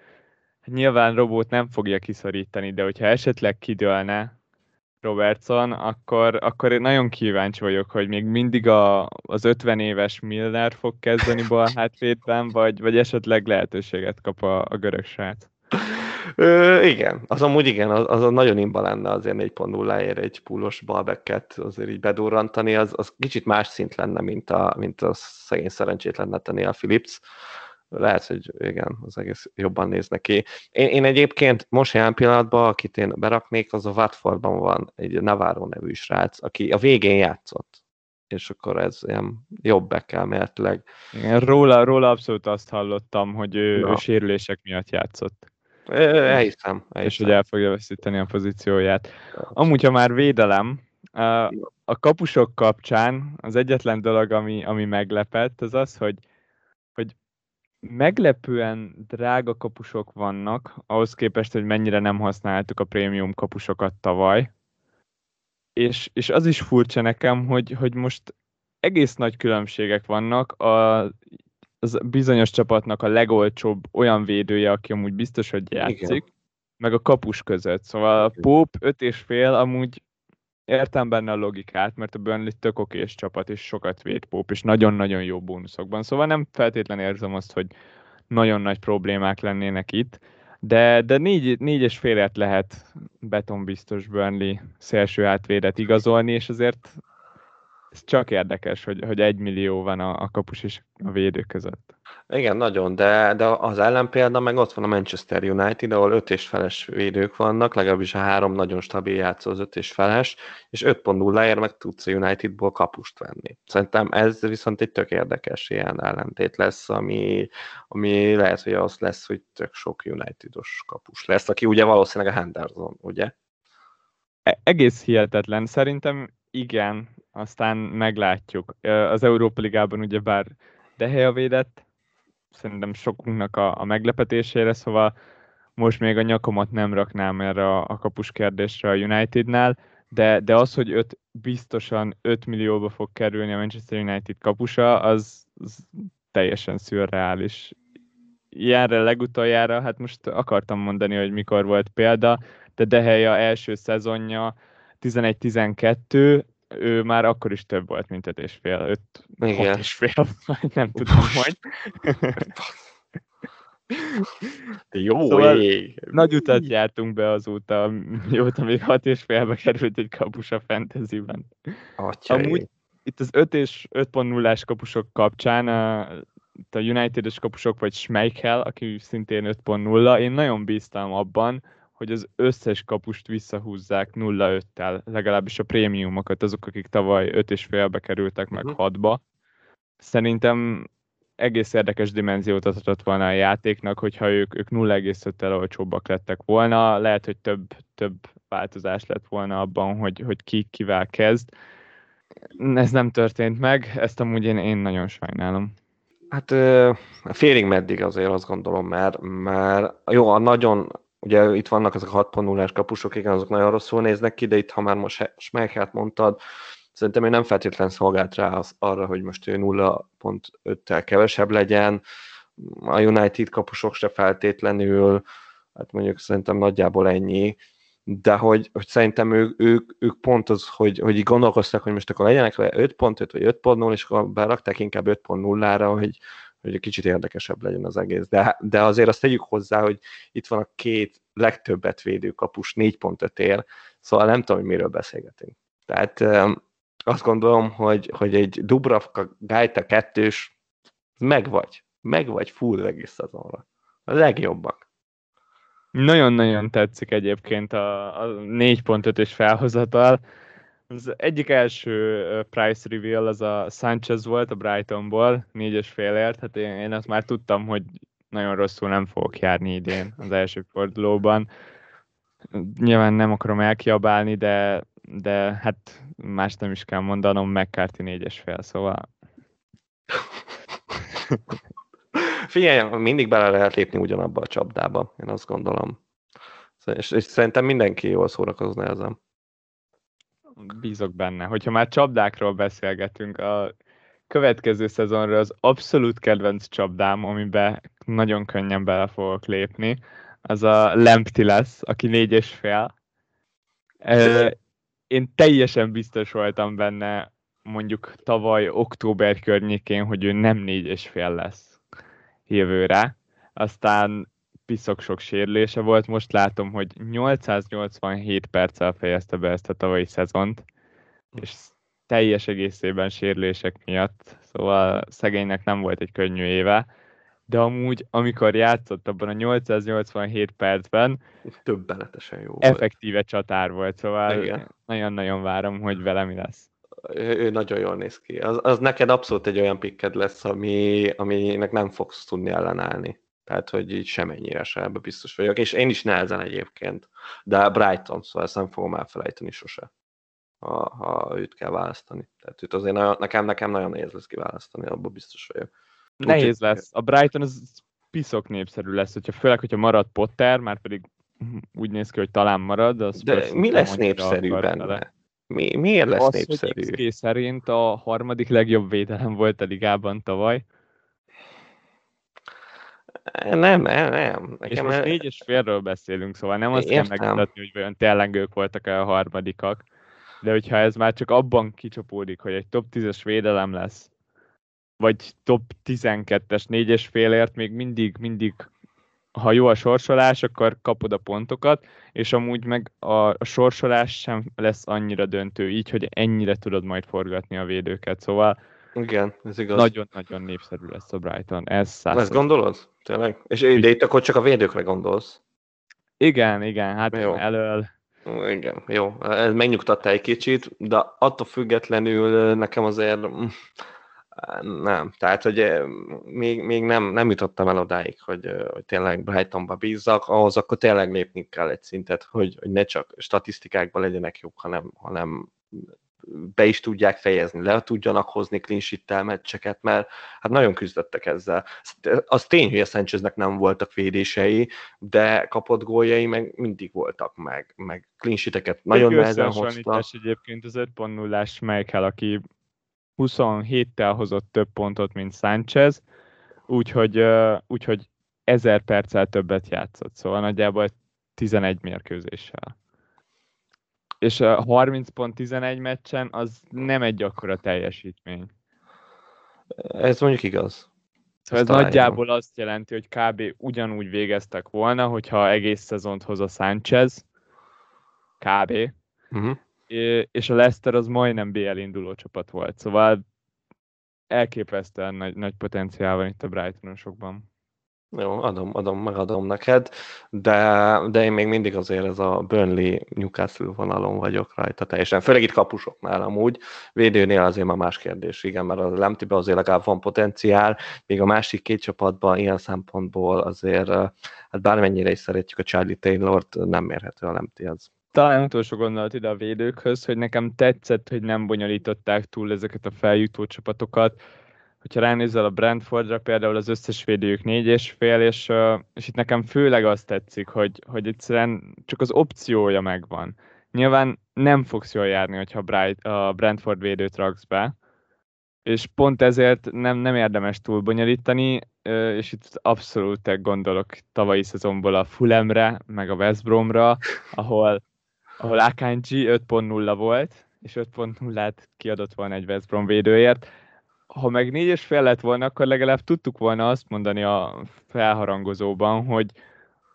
Nyilván Robót nem fogja kiszorítani, de hogyha esetleg kidőlne, Robertson, akkor, akkor én nagyon kíváncsi vagyok, hogy még mindig a, az 50 éves Milner fog kezdeni bal hátvédben, vagy, vagy esetleg lehetőséget kap a, a görög srác. Ö, igen, az amúgy igen, az, az nagyon imba lenne azért 4.0-ért egy púlos balbeket azért így bedurrantani, az, az kicsit más szint lenne, mint a, mint a szegény szerencsétlen Nathaniel Phillips lehet, hogy igen, az egész jobban néz neki. Én, én egyébként most jelen pillanatban, akit én beraknék, az a Watfordban van egy Navarro nevű srác, aki a végén játszott és akkor ez ilyen jobb back elméletileg. Igen, róla, róla abszolút azt hallottam, hogy ő, ő sérülések miatt játszott. Elhiszem. És hogy el fogja veszíteni a pozícióját. Amúgy, ha már védelem, a kapusok kapcsán az egyetlen dolog, ami, ami meglepett, az az, hogy meglepően drága kapusok vannak, ahhoz képest, hogy mennyire nem használtuk a prémium kapusokat tavaly. És, és az is furcsa nekem, hogy, hogy most egész nagy különbségek vannak a az bizonyos csapatnak a legolcsóbb olyan védője, aki amúgy biztos, hogy játszik, Igen. meg a kapus között. Szóval a Pope 5 és fél amúgy értem benne a logikát, mert a Burnley tök okés csapat, és sokat véd Pope, és nagyon-nagyon jó bónuszokban. Szóval nem feltétlenül érzem azt, hogy nagyon nagy problémák lennének itt, de, de négy, négy és félért lehet betonbiztos Burnley szélső átvédet igazolni, és azért ez csak érdekes, hogy, hogy egy millió van a, a kapus és a védő között. Igen, nagyon, de, de az ellenpélda meg ott van a Manchester United, ahol öt és feles védők vannak, legalábbis a három nagyon stabil játszó az öt és feles, és 5.0-ért meg tudsz a Unitedból kapust venni. Szerintem ez viszont egy tök érdekes ilyen ellentét lesz, ami, ami lehet, hogy az lesz, hogy tök sok United-os kapus lesz, aki ugye valószínűleg a Henderson, ugye? E- egész hihetetlen. Szerintem igen, aztán meglátjuk. Az Európa Ligában ugye bár Deheja védett, szerintem sokunknak a, a meglepetésére, szóval most még a nyakamat nem raknám erre a, a kapus kérdésre a Unitednál, de, de az, hogy öt, biztosan 5 millióba fog kerülni a Manchester United kapusa, az, az teljesen szürreális. Ilyenre legutoljára, hát most akartam mondani, hogy mikor volt példa, de Deheja első szezonja 11-12, ő már akkor is több volt, mint 5 és fél, 5 Igen. és fél, nem tudom majd. Jó szóval ég. Nagy utat jártunk be azóta, mióta még 6 és félbe került egy kapus a fantasyben. Amúgy itt az 5 és 5.0-ás kapusok kapcsán a, a United-es kapusok, vagy Schmeichel, aki szintén 5.0, én nagyon bíztam abban, hogy az összes kapust visszahúzzák 0-5-tel, legalábbis a prémiumokat, azok, akik tavaly 5 és félbe kerültek, meg uh-huh. 6-ba. Szerintem egész érdekes dimenziót adhatott volna a játéknak, hogyha ők, ők 0,5-tel olcsóbbak lettek volna, lehet, hogy több, több változás lett volna abban, hogy, hogy ki kivel kezd. Ez nem történt meg, ezt amúgy én, én nagyon sajnálom. Hát félig meddig azért azt gondolom, mert, mert jó, a nagyon Ugye itt vannak ezek a 6.0-es kapusok, igen, azok nagyon rosszul néznek ki, de itt, ha már most Schmeichelt mondtad, szerintem ő nem feltétlenül szolgált rá az, arra, hogy most ő 0.5-tel kevesebb legyen, a United kapusok se feltétlenül, hát mondjuk szerintem nagyjából ennyi, de hogy, hogy szerintem ők, ők, ők pont az, hogy, hogy így gondolkoztak, hogy most akkor legyenek 5.5 vagy 5.0, és akkor berakták inkább 5.0-ra, hogy, hogy egy kicsit érdekesebb legyen az egész. De, de azért azt tegyük hozzá, hogy itt van a két legtöbbet védő kapus 4.5 ér, szóval nem tudom, hogy miről beszélgetünk. Tehát azt gondolom, hogy, hogy egy Dubravka Gajta kettős, meg vagy. Meg vagy full egész szezonra. A legjobbak. Nagyon-nagyon tetszik egyébként a, a 4.5-ös felhozatal. Az egyik első price reveal az a Sanchez volt a Brightonból, négyes félért, hát én, én azt már tudtam, hogy nagyon rosszul nem fogok járni idén az első fordulóban. Nyilván nem akarom elkiabálni, de, de hát más nem is kell mondanom, McCarthy négyes fél, szóval... Figyelj, mindig bele lehet lépni ugyanabba a csapdába, én azt gondolom. És, és szerintem mindenki jól szórakozna ezen bízok benne. Hogyha már csapdákról beszélgetünk, a következő szezonra az abszolút kedvenc csapdám, amiben nagyon könnyen bele fogok lépni, az a Lempty lesz, aki négy és fél. Én teljesen biztos voltam benne mondjuk tavaly október környékén, hogy ő nem négy és fél lesz jövőre. Aztán piszok sok sérülése volt, most látom, hogy 887 perccel fejezte be ezt a tavalyi szezont, és teljes egészében sérülések miatt, szóval szegénynek nem volt egy könnyű éve, de amúgy, amikor játszott abban a 887 percben, többenetesen jó effektíve volt. csatár volt, szóval nagyon-nagyon várom, hogy vele mi lesz. Ő, ő nagyon jól néz ki. Az, az neked abszolút egy olyan pikked lesz, ami, aminek nem fogsz tudni ellenállni. Tehát, hogy így semennyire se ebbe biztos vagyok. És én is nehezen egyébként. De Brighton, szóval ezt nem fogom elfelejteni sose, ha, ha őt kell választani. Tehát őt azért nagyon, nekem, nekem nagyon nehéz lesz kiválasztani, abban biztos vagyok. Nehéz Úgy, lesz. A Brighton az piszok népszerű lesz, hogyha főleg, hogyha marad Potter, már pedig úgy néz ki, hogy talán marad. Az De mi lesz népszerű benne? Mi, miért lesz az, népszerű? Hogy XG szerint a harmadik legjobb védelem volt a ligában tavaly Nem, nem, nem. Nekem és most négy és félről beszélünk, szóval nem azt Értem. kell megmutatni, hogy olyan tényleg ők voltak-e a harmadikak, de hogyha ez már csak abban kicsapódik, hogy egy top 10-es védelem lesz, vagy top 12-es négyes félért még mindig, mindig ha jó a sorsolás, akkor kapod a pontokat, és amúgy meg a, a sorsolás sem lesz annyira döntő, így, hogy ennyire tudod majd forgatni a védőket, szóval igen, ez igaz. Nagyon-nagyon népszerű lesz a Brighton, ez százszor. Ezt gondolod? Tényleg? És de itt akkor csak a védőkre gondolsz? Igen, igen, hát jó. elől. Igen, jó. Ez megnyugtatta egy kicsit, de attól függetlenül nekem azért nem, tehát hogy még, még nem, nem jutottam el odáig, hogy, hogy tényleg Brightonba bízzak, ahhoz akkor tényleg lépni kell egy szintet, hogy, hogy ne csak statisztikákban legyenek jók, hanem, hanem be is tudják fejezni, le tudjanak hozni clean meccseket, mert hát nagyon küzdöttek ezzel. Az tény, hogy a Sancheznek nem voltak védései, de kapott góljai meg mindig voltak meg, meg clean nagyon nehezen hozta. egyébként az 5.0-ás Michael, aki 27-tel hozott több pontot, mint Sánchez, úgyhogy, úgyhogy ezer perccel többet játszott, szóval nagyjából 11 mérkőzéssel. És a 30 pont 11 meccsen az nem egy akkora teljesítmény. Ez mondjuk igaz. Szóval ez nagyjából azt jelenti, hogy kb. ugyanúgy végeztek volna, hogyha egész szezont hoz a Sánchez, kb. Uh-huh és a Leicester az majdnem BL induló csapat volt, szóval elképesztően nagy, nagy potenciál van itt a Brightonosokban. Jó, adom, adom, megadom neked, de, de én még mindig azért ez a Burnley Newcastle vonalon vagyok rajta teljesen, főleg itt kapusoknál amúgy, védőnél azért már más kérdés, igen, mert a Lemtibe azért legalább van potenciál, még a másik két csapatban ilyen szempontból azért, hát bármennyire is szeretjük a Charlie Taylor-t, nem mérhető a Lemti az. Talán utolsó gondolat ide a védőkhöz, hogy nekem tetszett, hogy nem bonyolították túl ezeket a feljutó csapatokat. Hogyha ránézel a Brentfordra, például az összes védőjük négy és fél, és, és itt nekem főleg azt tetszik, hogy, hogy egyszerűen csak az opciója megvan. Nyilván nem fogsz jól járni, hogyha Bright, a Brentford védőt raksz be, és pont ezért nem, nem érdemes túl bonyolítani, és itt abszolút gondolok tavalyi szezonból a Fulemre, meg a West Bromra, ahol ahol Akanji 5.0 volt, és 5.0-át kiadott volna egy West Brom védőért. Ha meg négy és fél lett volna, akkor legalább tudtuk volna azt mondani a felharangozóban, hogy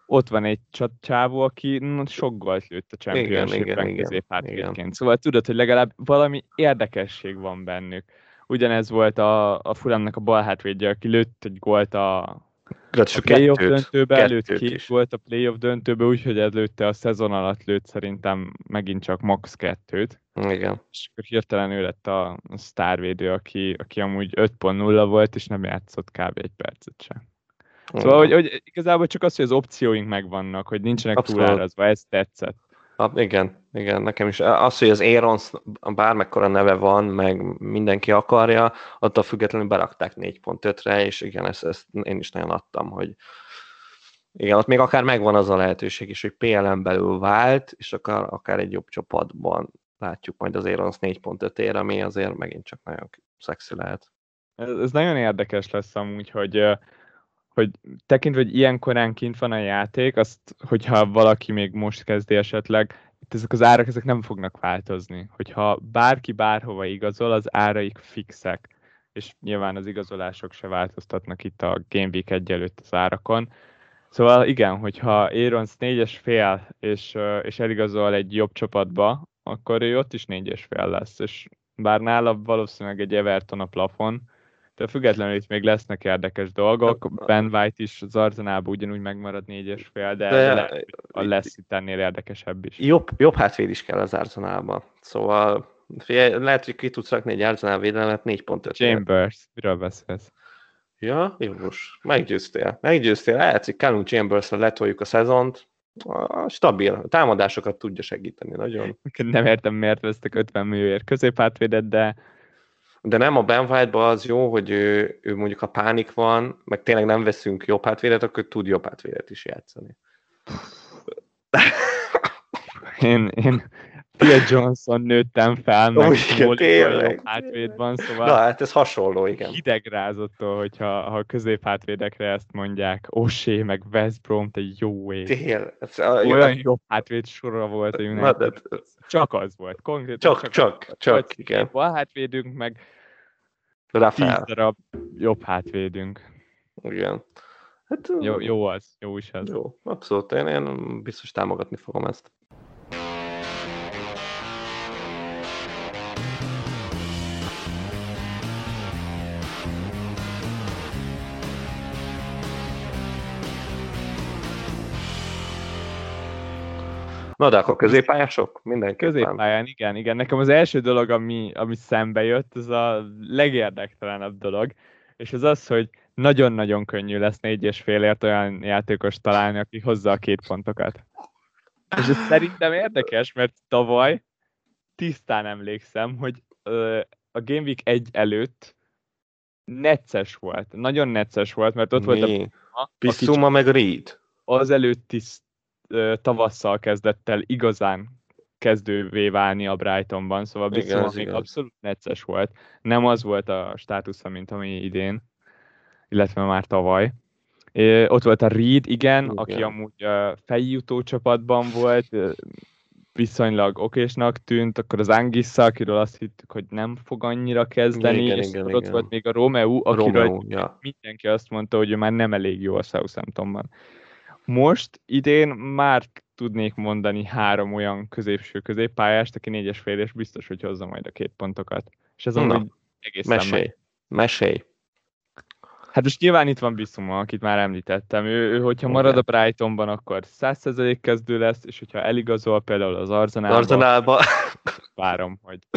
ott van egy csávó, aki sok gólt lőtt a Championship-ben középhátvédként. Szóval tudod, hogy legalább valami érdekesség van bennük. Ugyanez volt a, a Fulamnak a bal hátvédje, aki lőtt egy gólt a, a playoff döntőbe előtt két volt a playoff döntőbe, úgyhogy előtte a szezon alatt lőtt szerintem megint csak max kettőt. Igen. És akkor hirtelen ő lett a sztárvédő, aki, aki amúgy 5.0 volt, és nem játszott kb. egy percet sem. Szóval, hogy, hogy igazából csak az, hogy az opcióink megvannak, hogy nincsenek Abszolút. túlárazva, ez tetszett. Ah, igen, igen, nekem is. Az, hogy az Aarons bármekkora neve van, meg mindenki akarja, attól függetlenül berakták 4.5-re, és igen, ezt, ezt én is nagyon adtam, hogy igen, ott még akár megvan az a lehetőség is, hogy PLM belül vált, és akár, akár egy jobb csapatban látjuk majd az Aarons 4.5-ére, ami azért megint csak nagyon szexi lehet. Ez, ez nagyon érdekes lesz amúgy, hogy hogy tekintve, hogy ilyen korán kint van a játék, azt, hogyha valaki még most kezdi esetleg, itt ezek az árak ezek nem fognak változni. Hogyha bárki bárhova igazol, az áraik fixek, és nyilván az igazolások se változtatnak itt a Game Week egyelőtt az árakon. Szóval igen, hogyha Aarons négyes fél, és, és eligazol egy jobb csapatba, akkor ő ott is négyes fél lesz, és bár nála valószínűleg egy Everton a plafon, de függetlenül itt még lesznek érdekes dolgok. Ben White is az Arzenálban ugyanúgy megmarad négyes fél, de, de le, a lesz itt ennél érdekesebb is. Jobb, jobb hátvéd is kell az Arzenálban. Szóval lehet, hogy ki tudsz rakni egy Arzenál védelmet 4.5. Chambers, miről beszélsz? Ja, jogos. Meggyőztél. Meggyőztél. Lehet, hogy Callum chambers letoljuk a szezont. A stabil. A támadásokat tudja segíteni nagyon. Nem értem, miért vesztek 50 millióért középhátvédet, de de nem a Ben white az jó, hogy ő, ő mondjuk a pánik van, meg tényleg nem veszünk jobb hátvédet, akkor tud jobb hátvédet is játszani. Én, én Tia Johnson nőttem fel, meg Ó, igen, tényleg. hátvédban, szóval Na hát ez hasonló, igen. hidegrázottól, hogyha ha középhátvédekre ezt mondják. Osé, meg West Brom, te jó ég. Ez, a, Olyan jobb hátvéd sora volt a United. de, Csak az volt, konkrétan csak, csak, csak, Volt igen. Bal hátvédünk, meg Rafael. tíz darab jobb hátvédünk. Igen. Hát, Jó, jó az, jó is az. Jó, abszolút. Én, én biztos támogatni fogom ezt. Na de akkor középpályások? Mindenképpen. Középpályán, igen, igen. Nekem az első dolog, ami, ami szembe jött, ez a legérdektelenebb dolog, és az az, hogy nagyon-nagyon könnyű lesz négy és félért olyan játékos találni, aki hozza a két pontokat. És ez szerintem érdekes, mert tavaly tisztán emlékszem, hogy ö, a Game Week 1 előtt necces volt. Nagyon necces volt, mert ott volt a Mi? Puma, aki Piszuma meg Reed. az előtti tavasszal kezdett el igazán kezdővé válni a Brightonban, szóval ez még igaz. abszolút necces volt. Nem az volt a státusza, mint ami idén, illetve már tavaly. Ö, ott volt a Reed, igen, Igen. aki amúgy ö, feljutó csapatban volt, viszonylag okésnak tűnt, akkor az Angissa, akiről azt hittük, hogy nem fog annyira kezdeni, Igen, és igen, ott igen. volt még a Romeo, akiről Romeo, ja. mindenki azt mondta, hogy ő már nem elég jó a Southamptonban. Most idén már tudnék mondani három olyan középső középpályást, aki négyes fél, és biztos, hogy hozza majd a két pontokat. És ez amúgy egészen Mesélj. meg. Mesélj. Hát most nyilván itt van Bissuma, akit már említettem. Ő, ő hogyha Igen. marad a Brightonban, akkor 100% kezdő lesz, és hogyha eligazol például az Arzenálba, Arzenálba várom, hogy,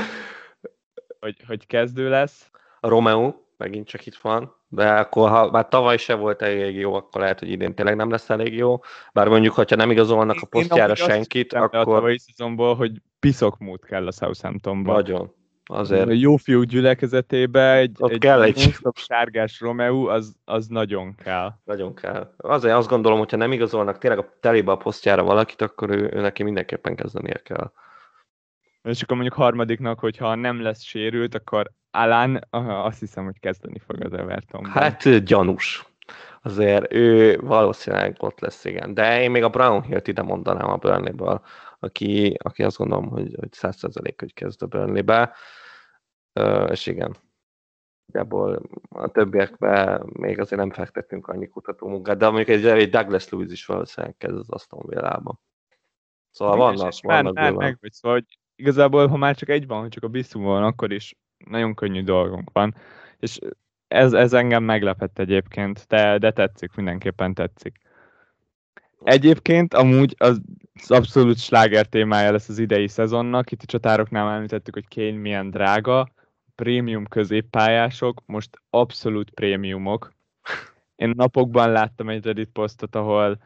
hogy, hogy kezdő lesz. a Romeo megint csak itt van, de akkor ha már tavaly se volt elég jó, akkor lehet, hogy idén tényleg nem lesz elég jó. Bár mondjuk, hogyha nem igazolnak a Én posztjára azt senkit, be A akkor tavalyi szezonból, hogy piszok mód kell a Southamptonban. nagyon. Azért A jó fiú gyülekezetébe egy, Ott egy, kell egy- sárgás Romeo, az, az nagyon kell. nagyon kell. Azért azt gondolom, hogyha nem igazolnak tényleg a telébe a posztjára valakit, akkor ő, ő neki mindenképpen kezdenie kell. És akkor mondjuk harmadiknak, hogyha nem lesz sérült, akkor Alan aha, azt hiszem, hogy kezdeni fog az Evertonban. Hát gyanús. Azért ő valószínűleg ott lesz, igen. De én még a Brownhill-t ide mondanám a Burnley-ből, aki, aki azt gondolom, hogy, hogy 100% hogy kezd a Burnley-be. És igen, Igazából a többiekbe még azért nem fektettünk annyi kutató munkát, de mondjuk egy, egy Douglas Lewis is valószínűleg kezd az Aston Villában. Szóval vannak, vannak bőven. meg vagy, szóval, hogy igazából, ha már csak egy van, hogy csak a Bissum van, akkor is nagyon könnyű dolgunk van. És ez, ez engem meglepett egyébként, de, de tetszik, mindenképpen tetszik. Egyébként amúgy az, az abszolút sláger témája lesz az idei szezonnak. Itt a csatároknál említettük, hogy Kane milyen drága. Prémium középpályások, most abszolút prémiumok. Én napokban láttam egy Reddit posztot, ahol,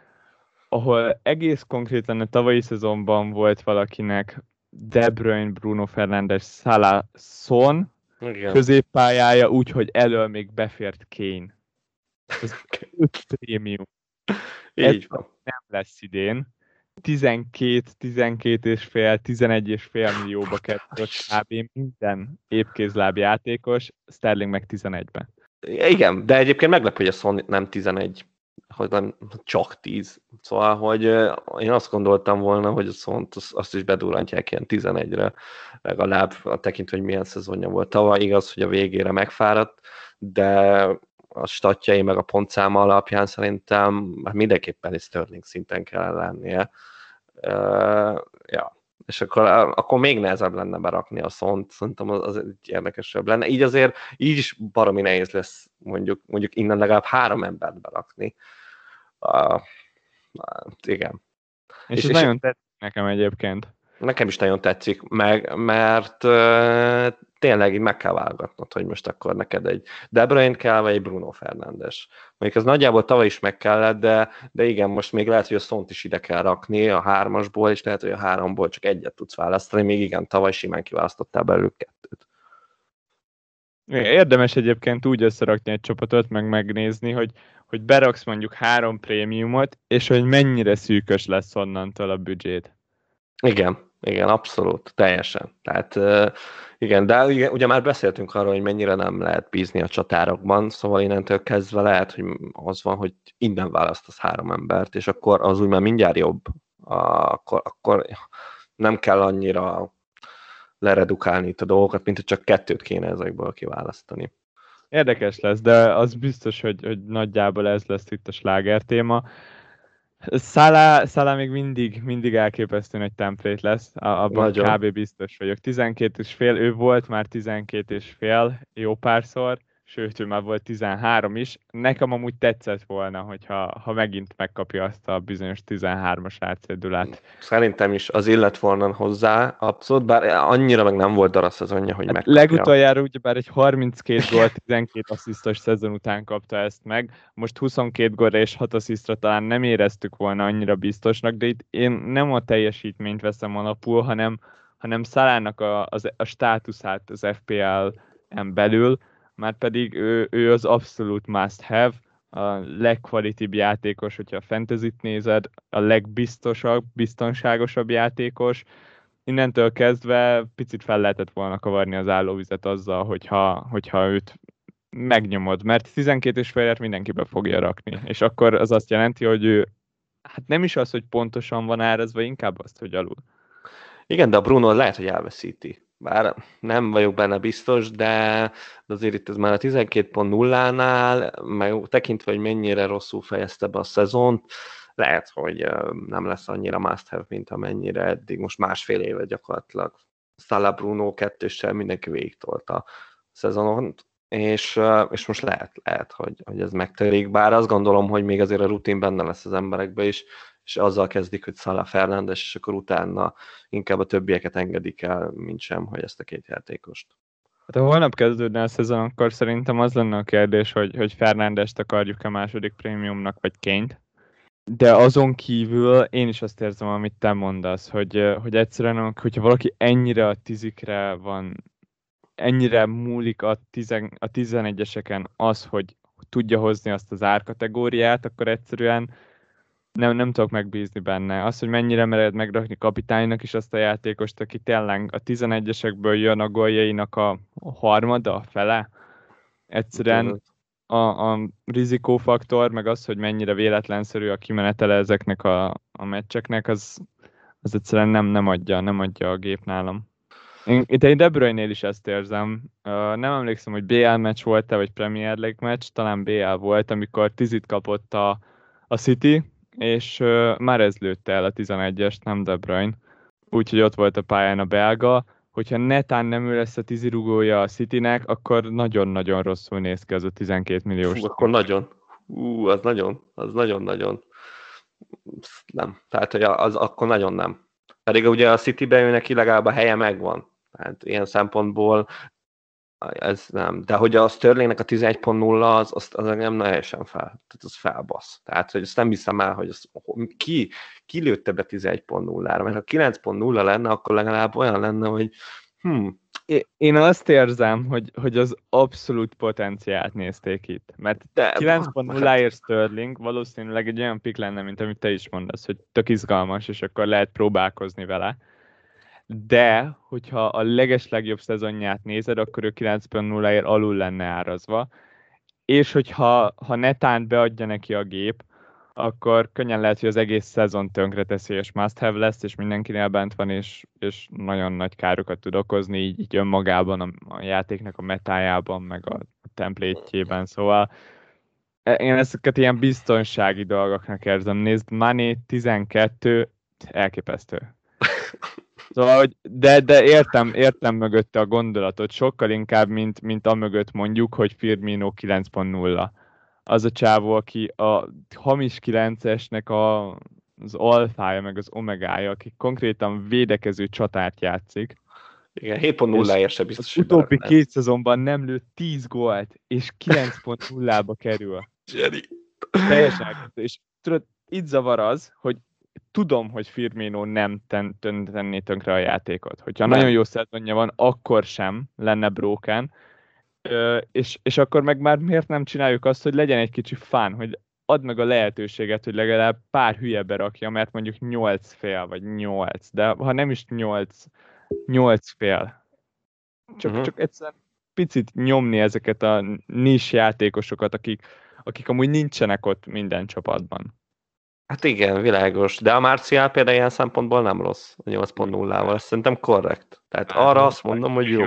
ahol egész konkrétan a tavalyi szezonban volt valakinek De Bruyne, Bruno Fernandes, Salah, Son Igen. középpályája úgy, hogy elől még befért Kane. Ez prémium Így van. nem lesz idén. 12, 12 és fél, 11 és fél millióba került kb. minden épkézláb játékos, Sterling meg 11-ben. Igen, de egyébként meglepő, hogy a Son nem 11, hogy nem csak 10. Szóval, hogy én azt gondoltam volna, hogy a Szont azt, is bedurrantják ilyen 11-re, legalább a tekintve, hogy milyen szezonja volt tavaly. Igaz, hogy a végére megfáradt, de a statjai meg a pontszáma alapján szerintem hát mindenképpen egy Sterling szinten kell lennie. Uh, ja, és akkor, akkor még nehezebb lenne berakni a szont, szerintem az, az egy érdekesebb lenne. Így azért, így is baromi nehéz lesz mondjuk, mondjuk innen legalább három embert berakni. Uh, igen. És, És- ez és- nagyon tetszik nekem egyébként. Nekem is nagyon tetszik, meg, mert uh, tényleg így meg kell válogatnod, hogy most akkor neked egy De Bruyne kell, vagy egy Bruno Fernandes. Mondjuk ez nagyjából tavaly is meg kellett, de, de igen, most még lehet, hogy a szont is ide kell rakni a hármasból, és lehet, hogy a háromból csak egyet tudsz választani, még igen, tavaly simán kiválasztottál belőlük kettőt. Érdemes egyébként úgy összerakni egy csapatot, meg megnézni, hogy, hogy beraksz mondjuk három prémiumot, és hogy mennyire szűkös lesz onnantól a büdzsét. Igen, Igen, abszolút, teljesen. Tehát igen, de ugye, ugye már beszéltünk arról, hogy mennyire nem lehet bízni a csatárokban, szóval innentől kezdve lehet, hogy az van, hogy innen választasz három embert, és akkor az úgy már mindjárt jobb. Akkor, akkor nem kell annyira leredukálni itt a dolgokat, mint hogy csak kettőt kéne ezekből kiválasztani. Érdekes lesz, de az biztos, hogy, hogy nagyjából ez lesz itt a sláger téma. Szálá, Szálá még mindig, mindig elképesztő nagy templét lesz, abban Nagyon. kb. biztos vagyok. 12 és fél, ő volt már 12 és fél jó párszor, sőt, ő már volt 13 is. Nekem amúgy tetszett volna, hogyha ha megint megkapja azt a bizonyos 13-as átszedülát. Szerintem is az illet volna hozzá, abszolút, bár annyira meg nem volt darab szezonja, hogy hát megkapja. Legutoljára bár egy 32 gól, 12 asszisztos szezon után kapta ezt meg. Most 22 gól és 6 asszisztra talán nem éreztük volna annyira biztosnak, de itt én nem a teljesítményt veszem alapul, hanem, hanem Szalának a, a, a státuszát az FPL-en belül, már pedig ő, ő az abszolút must have, a legkvalitibb játékos, hogyha a fantasy nézed, a legbiztosabb, biztonságosabb játékos. Innentől kezdve picit fel lehetett volna kavarni az állóvizet azzal, hogyha, hogyha őt megnyomod, mert 12 és félért mindenkibe fogja rakni, és akkor az azt jelenti, hogy ő hát nem is az, hogy pontosan van árazva, inkább azt, hogy alul. Igen, de a Bruno lehet, hogy elveszíti bár nem vagyok benne biztos, de, azért itt ez már a 12.0-nál, meg tekintve, hogy mennyire rosszul fejezte be a szezont, lehet, hogy nem lesz annyira must have, mint amennyire eddig, most másfél éve gyakorlatilag. Szala Bruno kettőssel mindenki végigtolt a szezonon, és, és most lehet, lehet hogy, hogy ez megtörik, bár azt gondolom, hogy még azért a rutin benne lesz az emberekbe is, és azzal kezdik, hogy Szala Fernández, és akkor utána inkább a többieket engedik el, mint sem, hogy ezt a két játékost. Hát ha holnap kezdődne a szezon, akkor szerintem az lenne a kérdés, hogy, hogy Fernándest akarjuk-e második prémiumnak, vagy Ként. De azon kívül én is azt érzem, amit te mondasz, hogy, hogy egyszerűen, hogyha valaki ennyire a tizikre van, ennyire múlik a, tizen, a 11-eseken az, hogy tudja hozni azt az árkategóriát, akkor egyszerűen nem, nem tudok megbízni benne. Az, hogy mennyire mered megrakni kapitánynak is azt a játékost, aki tényleg a 11-esekből jön a goljainak a harmada, a fele. Egyszerűen a, a rizikófaktor, meg az, hogy mennyire véletlenszerű a kimenetele ezeknek a, a meccseknek, az, az egyszerűen nem, nem, adja, nem adja a gép nálam. Én, itt én De Bruyne-nél is ezt érzem. Uh, nem emlékszem, hogy BL meccs volt-e, vagy Premier League meccs, talán BL volt, amikor tizit kapott a, a City, és már ez lőtte el a 11-est, nem De Bruyne. Úgyhogy ott volt a pályán a belga. Hogyha netán nem ő lesz a tízirugója a Citynek, akkor nagyon-nagyon rosszul néz ki az a 12 milliós. Hú, akkor nagyon. Ú, az nagyon, az nagyon-nagyon. Nem. Tehát, hogy az akkor nagyon nem. Pedig ugye a City-ben ő neki legalább a helye megvan. Tehát ilyen szempontból ez nem. De hogy a Sterlingnek a 11.0 az, az, az nem teljesen fel. Tehát az felbasz. Tehát, hogy ezt nem hiszem el, hogy az, ki, ki lőtte be 11.0-ra, mert ha 9.0 lenne, akkor legalább olyan lenne, hogy hm. Én azt érzem, hogy, hogy az abszolút potenciált nézték itt. Mert 9.0-ért Sterling valószínűleg egy olyan pik lenne, mint amit te is mondasz, hogy tök izgalmas, és akkor lehet próbálkozni vele de hogyha a legeslegjobb szezonját nézed, akkor ő 9.0-ért alul lenne árazva, és hogyha ha netán beadja neki a gép, akkor könnyen lehet, hogy az egész szezon tönkre teszi, és must have lesz, és mindenkinél bent van, és, és nagyon nagy károkat tud okozni, így, így önmagában, a, a játéknak a metájában, meg a, a templétjében, szóval e, én ezeket ilyen biztonsági dolgoknak érzem. Nézd, Mané 12, elképesztő. Szóval, hogy de, de értem, értem mögötte a gondolatot, sokkal inkább, mint, mint a mögött mondjuk, hogy Firmino 9.0. Az a csávó, aki a hamis 9-esnek a, az alfája, meg az omegája, aki konkrétan védekező csatárt játszik. Igen, 7.0-ért se biztos. Az utóbbi két szezonban nem lőtt 10 gólt, és 9.0-ba kerül. Zseni. Teljesen. És tudod, itt zavar az, hogy tudom, hogy Firmino nem ten, ten, tenné tönkre a játékot. Hogyha nem. nagyon jó szezonja van, akkor sem lenne broken, Ö, és, és akkor meg már miért nem csináljuk azt, hogy legyen egy kicsi fán, hogy add meg a lehetőséget, hogy legalább pár hülye berakja, mert mondjuk 8 fél, vagy 8, de ha nem is 8, 8 fél. Csak, uh-huh. csak egyszerűen picit nyomni ezeket a nis játékosokat, akik, akik amúgy nincsenek ott minden csapatban. Hát igen, világos. De a Marcial például ilyen szempontból nem rossz a 8.0-val. Szerintem korrekt. Tehát hát, arra azt mondom, hogy jó.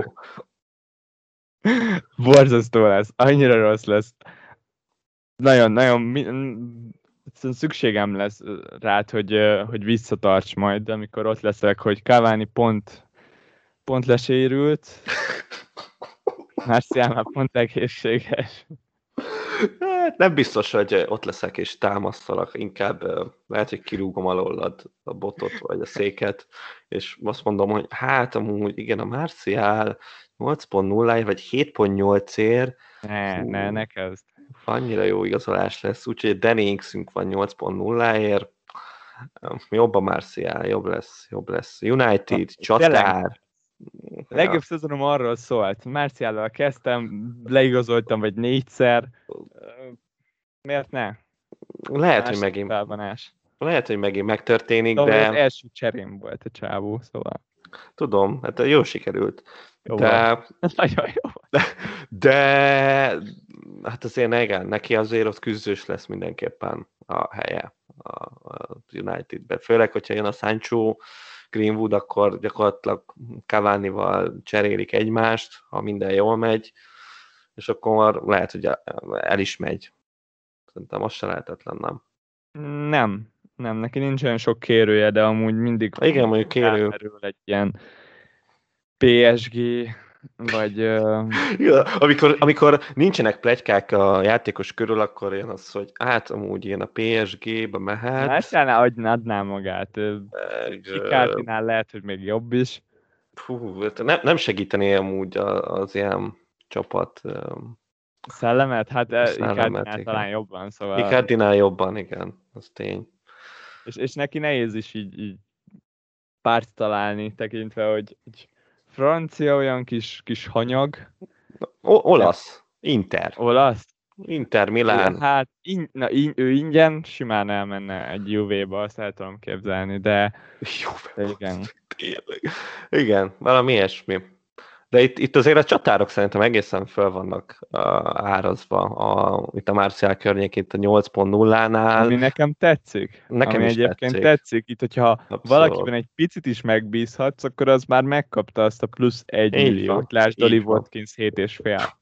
Borzasztó lesz. Annyira rossz lesz. Nagyon, nagyon szükségem lesz rád, hogy, hogy visszatarts majd, amikor ott leszek, hogy Cavani pont, pont lesérült, Marcial már pont egészséges. Hát nem biztos, hogy ott leszek és támasztalak, inkább lehet, hogy kirúgom alollad a botot vagy a széket, és azt mondom, hogy hát amúgy igen, a Marcial 8.0 vagy 7.8 ér. Ne, Fú, ne, ne kezd. Annyira jó igazolás lesz, úgyhogy Denningsünk van 8.0 ér. Jobb a Marcial, jobb lesz, jobb lesz. United, csatár. Tényleg, a legjobb szezonom arról szólt. Márciállal kezdtem, leigazoltam vagy négyszer. Miért ne? Lehet, hogy megint. Felvonás. Lehet, hogy megint megtörténik, szóval de... Az első cserém volt a csávó, szóval. Tudom, hát jó sikerült. Jó de... Nagyon jó. De, de hát azért igen, neki azért ott küzdős lesz mindenképpen a helye a, a United-ben. Főleg, hogyha jön a Sancho, Greenwood, akkor gyakorlatilag Cavani-val cserélik egymást, ha minden jól megy, és akkor lehet, hogy el is megy. Szerintem az se lehetetlen, nem? Nem, nem, neki nincs olyan sok kérője, de amúgy mindig Igen, mondjuk kérő. egy ilyen PSG vagy... Ja, amikor, amikor nincsenek plegykák a játékos körül, akkor jön az, hogy hát amúgy ilyen a PSG-be mehet. Márciánál adná, adná magát. Ikártinál lehet, hogy még jobb is. Fú, hát nem, nem segítené amúgy az ilyen csapat. Szellemet? Hát Ikártinál talán jobban, szóval... Ikártinál jobban, igen, az tény. És, és neki nehéz is így, így párt találni, tekintve, hogy, hogy francia olyan kis, kis hanyag. O- olasz. Inter. Olasz? Inter, Milán. Hát in, na, in, ő ingyen simán elmenne egy Juve-ba, azt el tudom képzelni, de, de igen. Igen, valami ilyesmi. De itt, itt azért a csatárok szerintem egészen föl vannak uh, árazva. A, itt a Marcial környék, itt a 8.0-nál. Ami nekem tetszik. Nekem ami is egyébként tetszik. tetszik. Itt, hogyha Abszolút. valakiben egy picit is megbízhatsz, akkor az már megkapta azt a plusz egy Így milliót. Lásd Dolly Watkins 7 és fél.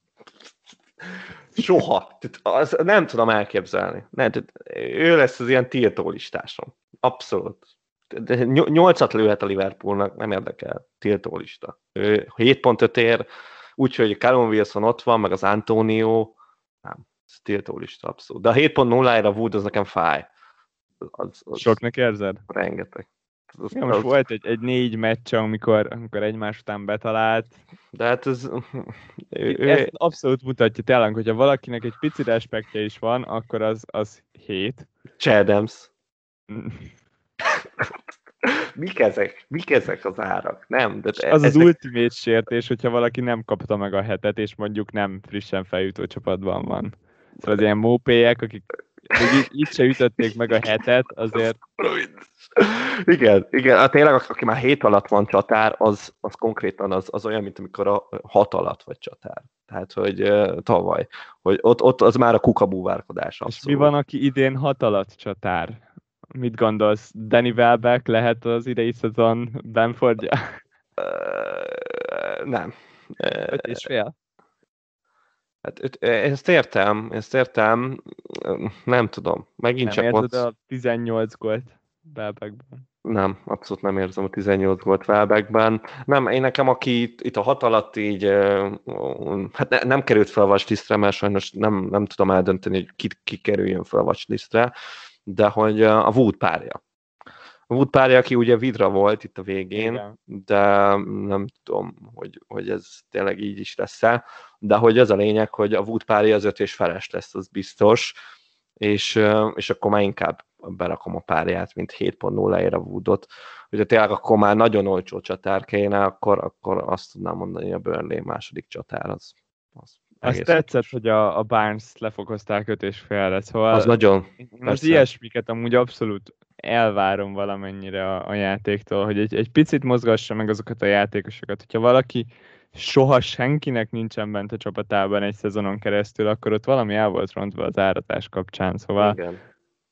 Soha. Az, nem tudom elképzelni. Nem, ő lesz az ilyen tiltó listásom. Abszolút de nyolcat lőhet a Liverpoolnak, nem érdekel, tiltó lista. 7.5 ér, úgyhogy Callum Wilson ott van, meg az Antonio, nem, ez tiltó lista abszolút. De a 7.0-ra Wood az nekem fáj. Az, az Soknak érzed? Rengeteg. Az, ja, most az... volt egy, egy négy meccs, amikor, amikor egymás után betalált. De hát ez... Ő, ő... Ezt abszolút mutatja tényleg, hogyha valakinek egy pici respektje is van, akkor az, az hét. Chadams. Mik ezek? Mik ezek az árak? Nem, de az ezek... az ultimate sértés, hogyha valaki nem kapta meg a hetet, és mondjuk nem frissen feljutó csapatban van. Szóval az ilyen mópélyek, akik még itt se ütötték meg a hetet, azért... Igen, igen, hát tényleg aki már hét alatt van csatár, az, az konkrétan az, az olyan, mint amikor a hat alatt vagy csatár. Tehát, hogy uh, tavaly. Hogy ott, ott az már a kukabúvárkodás. És mi van, aki idén hat alatt csatár? Mit gondolsz? Danny Welbeck lehet az idei szezon Benfordja? Uh, nem. Öt és fél? Hát ezt értem, ezt értem, nem tudom. Megint nem csak ott... a 18 gólt Welbeckben? Nem, abszolút nem érzem a 18 gólt Welbeckben. Nem, én nekem, aki itt, itt a hat alatt így, hát ne, nem került fel a watchlistre, mert sajnos nem, nem tudom eldönteni, hogy ki, ki kerüljön fel a watchlistre, de hogy a Wood párja. A Wood párja, aki ugye Vidra volt itt a végén, Igen. de nem tudom, hogy, hogy ez tényleg így is lesz-e, de hogy az a lényeg, hogy a Wood párja az öt és feles lesz, az biztos, és, és akkor már inkább berakom a párját, mint 7.0-ére a Woodot. Hogyha tényleg akkor már nagyon olcsó csatár kéne, akkor, akkor azt tudnám mondani, hogy a Burnley második csatár az, az Azt Egész tetszett, hogy a, a Barnes lefokozták öt és félre, szóval Az nagyon, most persze. ilyesmiket amúgy abszolút elvárom valamennyire a, a játéktól, hogy egy, egy picit mozgassa meg azokat a játékosokat. Hogyha valaki soha senkinek nincsen bent a csapatában egy szezonon keresztül, akkor ott valami el volt rontva az áratás kapcsán, szóval igen.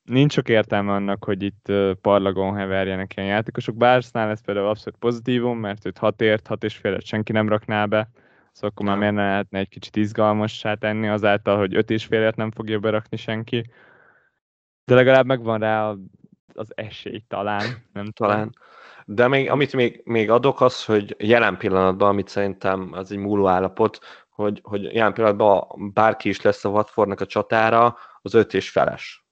nincs sok értelme annak, hogy itt parlagon heverjenek ilyen játékosok. Bársnál ez például abszolút pozitívum, mert őt hat ért, hat és félet senki nem rakná be, szóval akkor már miért ne lehetne egy kicsit izgalmassá tenni azáltal, hogy öt és félért nem fogja berakni senki. De legalább megvan rá az esély talán, nem talán. De még, amit még, még adok az, hogy jelen pillanatban, amit szerintem az egy múló állapot, hogy, hogy jelen pillanatban bárki is lesz a Watfordnak a csatára, az öt és feles.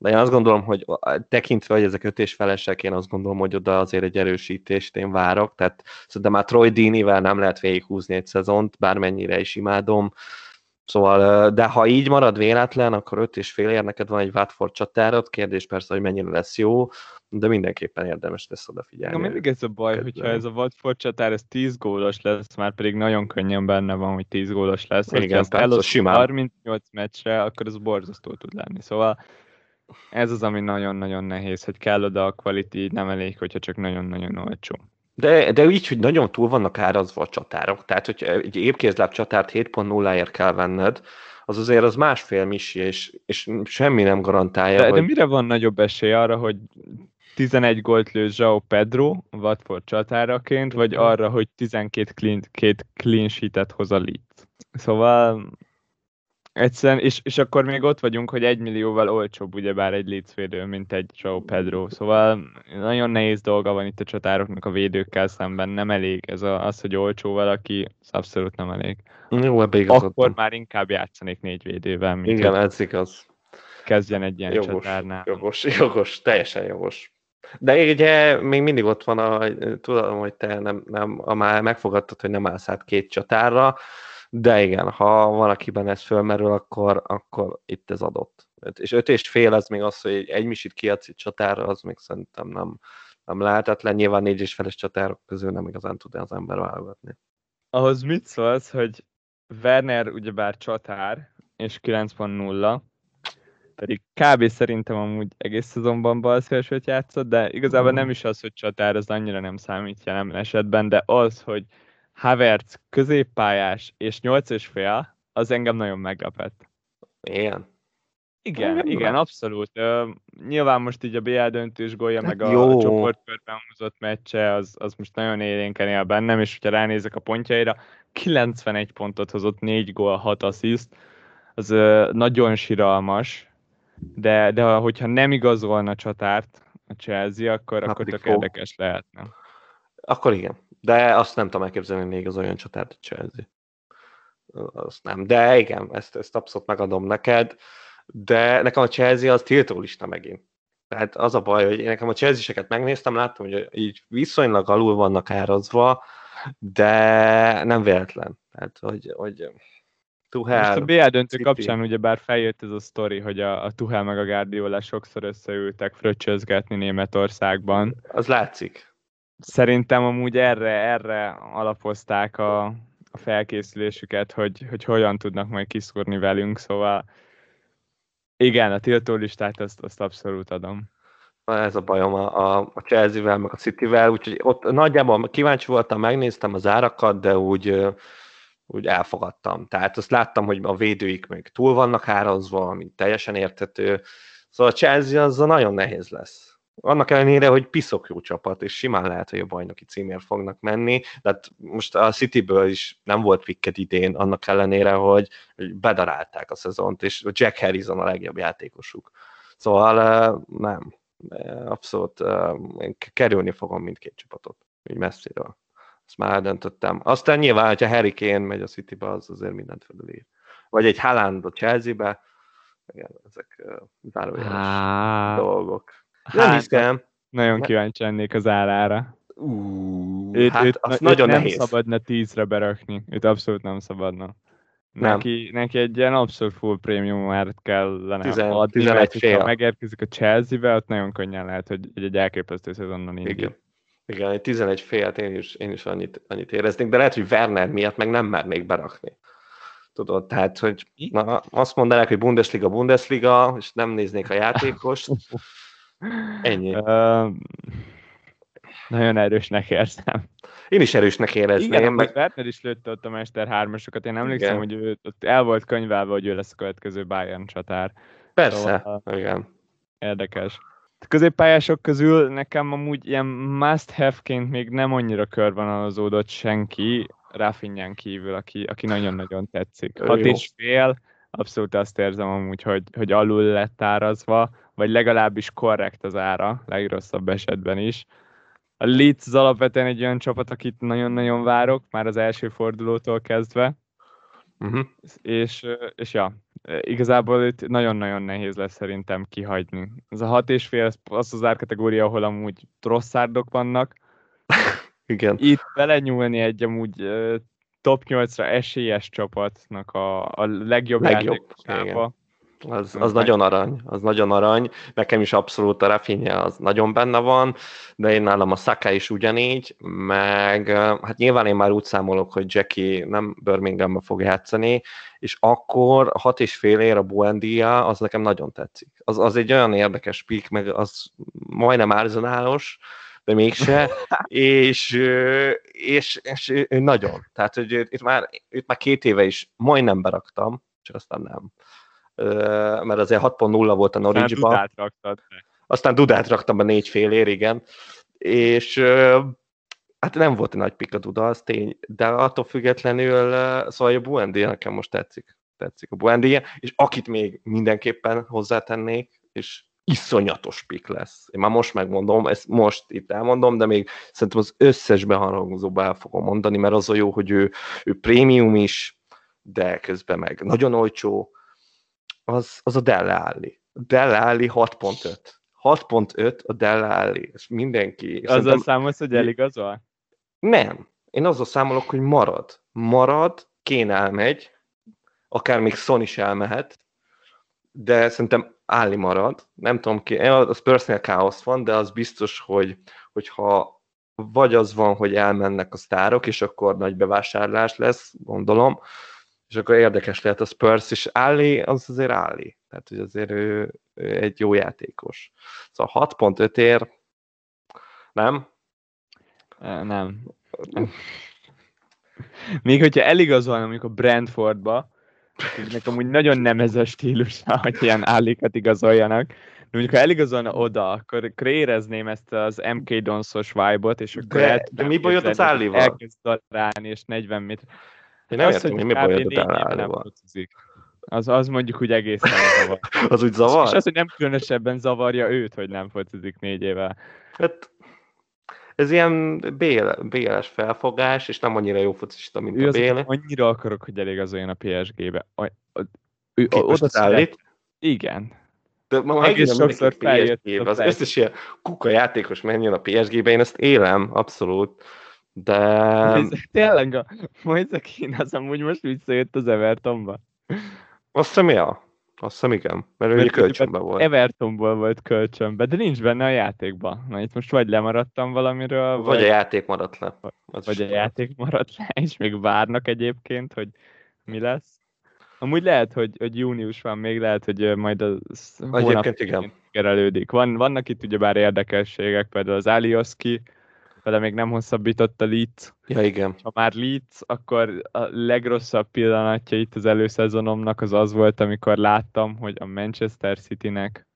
De én azt gondolom, hogy tekintve, hogy ezek öt és felesek, én azt gondolom, hogy oda azért egy erősítést én várok, tehát szerintem már Troy Deeney-vel nem lehet végighúzni egy szezont, bármennyire is imádom, Szóval, de ha így marad véletlen, akkor öt és fél ér, neked van egy Watford csatárod, kérdés persze, hogy mennyire lesz jó, de mindenképpen érdemes lesz odafigyelni. Na, mindig ez a baj, Kedvelem. hogyha ez a Watford csatár, ez 10 gólos lesz, már pedig nagyon könnyen benne van, hogy 10 gólos lesz. Igen, persze, simán. 38 meccsre, akkor ez borzasztó tud lenni. Szóval ez az, ami nagyon-nagyon nehéz, hogy kell oda a quality, nem elég, hogyha csak nagyon-nagyon olcsó. De, de így, hogy nagyon túl vannak árazva a csatárok. Tehát, hogy egy épkézláb csatárt 7.0-ért kell venned, az azért az másfél misi, és, és semmi nem garantálja, De, hogy... de mire van nagyobb esély arra, hogy 11 gólt lő João Pedro Watford csatáraként, vagy arra, hogy 12 clean, két clean sheet-et hoz a Leeds? Szóval egyszerűen, és, és akkor még ott vagyunk, hogy egy millióval olcsóbb ugyebár egy Leeds védő, mint egy João Pedro. Szóval nagyon nehéz dolga van itt a csatároknak a védőkkel szemben, nem elég ez a, az, hogy olcsó valaki, ez abszolút nem elég. Jó, ebbe Akkor már inkább játszanék négy védővel, mint Igen, ez igaz. kezdjen egy ilyen Jogos, csatárnál. jogos, jogos, teljesen jogos. De ugye még mindig ott van, a, tudom, hogy te nem, nem, a már megfogadtad, hogy nem állsz át két csatárra, de igen, ha valakiben ez fölmerül, akkor, akkor itt ez adott. És öt és fél az még az, hogy egy misit kiadsz egy csatárra, az még szerintem nem, nem lehetetlen. Nyilván négy és feles csatárok közül nem igazán tud az ember válogatni. Ahhoz mit szólsz, hogy Werner ugyebár csatár, és 9.0, pedig kb. szerintem amúgy egész szezonban balszélsőt játszott, de igazából nem is az, hogy csatár, az annyira nem számít jelen esetben, de az, hogy Havertz középpályás és 8 és fél, az engem nagyon meglepett. Ilyen. Igen, Nem igen, rá. abszolút. Ö, nyilván most így a BL döntős gólja, meg a, Hát jó. a csoportkörben húzott meccse, az, az most nagyon élénken él bennem, és hogyha ránézek a pontjaira, 91 pontot hozott, 4 gól, 6 assziszt, az ö, nagyon siralmas, de, de hogyha nem igazolna csatárt a Chelsea, akkor, Hát akkor tök fog. érdekes lehetne. Akkor igen. De azt nem tudom elképzelni, hogy még az olyan csatárt a Chelsea. Azt nem. De igen, ezt, ezt abszolút megadom neked. De nekem a Chelsea az tiltólista megint. Tehát az a baj, hogy én nekem a Chelsea-seket megnéztem, láttam, hogy így viszonylag alul vannak árazva, de nem véletlen. Tehát, hogy, hogy Tuhel, Most a BL döntő City. kapcsán ugyebár feljött ez a sztori, hogy a, a Tuchel meg a Guardiola sokszor összeültek fröccsözgetni Németországban. az látszik. Szerintem amúgy erre, erre alapozták a, a felkészülésüket, hogy, hogy hogyan tudnak majd kiszúrni velünk, szóval igen, a tiltó listát azt, azt abszolút adom. Ez a bajom a, a, a Chelsea-vel, meg a City-vel, úgyhogy ott nagyjából kíváncsi voltam, megnéztem az árakat, de úgy, úgy elfogadtam. Tehát azt láttam, hogy a védőik még túl vannak árazva, ami teljesen értető. Szóval a Chelsea az nagyon nehéz lesz. Annak ellenére, hogy piszok jó csapat, és simán lehet, hogy a bajnoki címért fognak menni, de hát most a Cityből is nem volt vikket idén, annak ellenére, hogy, hogy bedarálták a szezont, és Jack Harrison a legjobb játékosuk. Szóval nem, abszolút én kerülni fogom mindkét csapatot, így messziről. Ezt már eldöntöttem. Aztán nyilván, hogyha Harry Kane megy a Citybe, az azért mindent felülír. Vagy egy Haaland a Chelsea-be, igen, ezek zárójeles Há, dolgok. Nem hát, hiszem. nagyon kíváncsi lennék az árára. Ú, Őt, hát őt, az őt nagyon nem nehéz. szabadna tízre berakni, őt abszolút nem szabadna. Nem. Neki, neki egy ilyen abszolút full prémium árat kellene Tizen- adni, 11 mert fél. megérkezik a Chelsea-be, ott nagyon könnyen lehet, hogy egy elképesztő szezonnan indul. Igen. Igen, egy 11 félt én is, én is annyit, annyit éreznék, de lehet, hogy Werner miatt meg nem mernék berakni. Tudod, tehát, hogy na, azt mondanák, hogy Bundesliga, Bundesliga, és nem néznék a játékost. Ennyi. Uh, nagyon erősnek érzem. Én is erősnek érezném. Igen, meg... Werner is lőtte ott a Mester 3 Én emlékszem, igen. hogy ő, ott el volt könyvelve, hogy ő lesz a következő Bayern csatár. Persze, szóval, igen. Érdekes. A középpályások közül nekem amúgy ilyen must-have-ként még nem annyira körvonalazódott senki, Rafinhán kívül, aki, aki nagyon-nagyon tetszik. Hat és fél, abszolút azt érzem amúgy, hogy, hogy alul lett árazva, vagy legalábbis korrekt az ára, legrosszabb esetben is. A Leeds az alapvetően egy olyan csapat, akit nagyon-nagyon várok, már az első fordulótól kezdve. Uh-huh. És, és ja, igazából itt nagyon-nagyon nehéz lesz szerintem kihagyni. Ez a hat és fél, az az árkategória, ahol amúgy rosszárdok vannak. Igen. Itt belenyúlni egy amúgy top 8-ra esélyes csapatnak a, a legjobb, legjobb játékosába. Az, az nagyon arany, az nagyon arany. Nekem is abszolút a Rafinha az nagyon benne van, de én nálam a Saka is ugyanígy, meg hát nyilván én már úgy számolok, hogy Jackie nem Birminghambe fog játszani, és akkor hat és fél ér a Buendia, az nekem nagyon tetszik. Az, az egy olyan érdekes pik, meg az majdnem árzonálos, de mégse, és, és, és, nagyon. Tehát, hogy itt már, itt már két éve is majdnem beraktam, csak aztán nem mert azért 6.0 volt a Norwich-ban. Dudát raktad. Aztán Dudát raktam be négy fél ér, igen. És hát nem volt egy nagy pik a Duda, az tény, de attól függetlenül, szóval a Buendia nekem most tetszik. Tetszik a Buendia, és akit még mindenképpen hozzátennék, és iszonyatos pik lesz. Én már most megmondom, ezt most itt elmondom, de még szerintem az összes beharangozóba el fogom mondani, mert az a jó, hogy ő, ő prémium is, de közben meg nagyon olcsó, az, az a Delle Alli. Delle Alli 6.5. 6.5 a Delle Alli. És mindenki... Azzal szerintem... számolsz, hogy eligazol? Nem. Én azzal számolok, hogy marad. Marad, Kén elmegy, akár még Son is elmehet, de szerintem Áli marad. Nem tudom ki, a Spursnél káosz van, de az biztos, hogy hogyha vagy az van, hogy elmennek a sztárok, és akkor nagy bevásárlás lesz, gondolom, és akkor érdekes lehet a Spurs, és Alli az azért Alli. Tehát, hogy azért ő, ő egy jó játékos. Szóval 6.5 ér, nem? Nem. Még hogyha eligazolna mondjuk a Brentfordba, nekem úgy nagyon nem ez a stílusa, hogy ilyen állikat igazoljanak. De mondjuk, ha eligazolna oda, akkor, érezném ezt az MK Donszos vibe-ot, és akkor de, de mi bajod az állival? Elkezd darálni, és 40 méter. Én nem értem, hogy mi bajod a állóval. Az, az mondjuk úgy egészen zavar. az úgy zavar? És az, hogy nem különösebben zavarja őt, hogy nem focizik négy éve. Hát ez ilyen bél, béles felfogás, és nem annyira jó focista, mint ő a Bél. annyira akarok, hogy elég az olyan a PSG-be. A, a, ő, oda szállít. Igen. De ma egész sokszor feljött. Az összes ilyen kuka játékos menjen a PSG-be, én ezt élem, abszolút. De... Ez tényleg a Moise az amúgy most visszajött az Evertonba. Azt hiszem, ja. Azt hiszem, igen. Mert, mert ő kölcsönben volt. Evertonból volt kölcsönben, de nincs benne a játékban. Na itt most vagy lemaradtam valamiről, vagy, vagy a játék maradt le. Az vagy a játék maradt le, és még várnak egyébként, hogy mi lesz. Amúgy lehet, hogy, hogy június van még, lehet, hogy majd az hónap igen. kerelődik. Van, vannak itt ugyebár érdekességek, például az Alioski, vele még nem hosszabbított a Leeds. Ja, igen. Ha már Leeds, akkor a legrosszabb pillanatja itt az előszezonomnak az az volt, amikor láttam, hogy a Manchester Citynek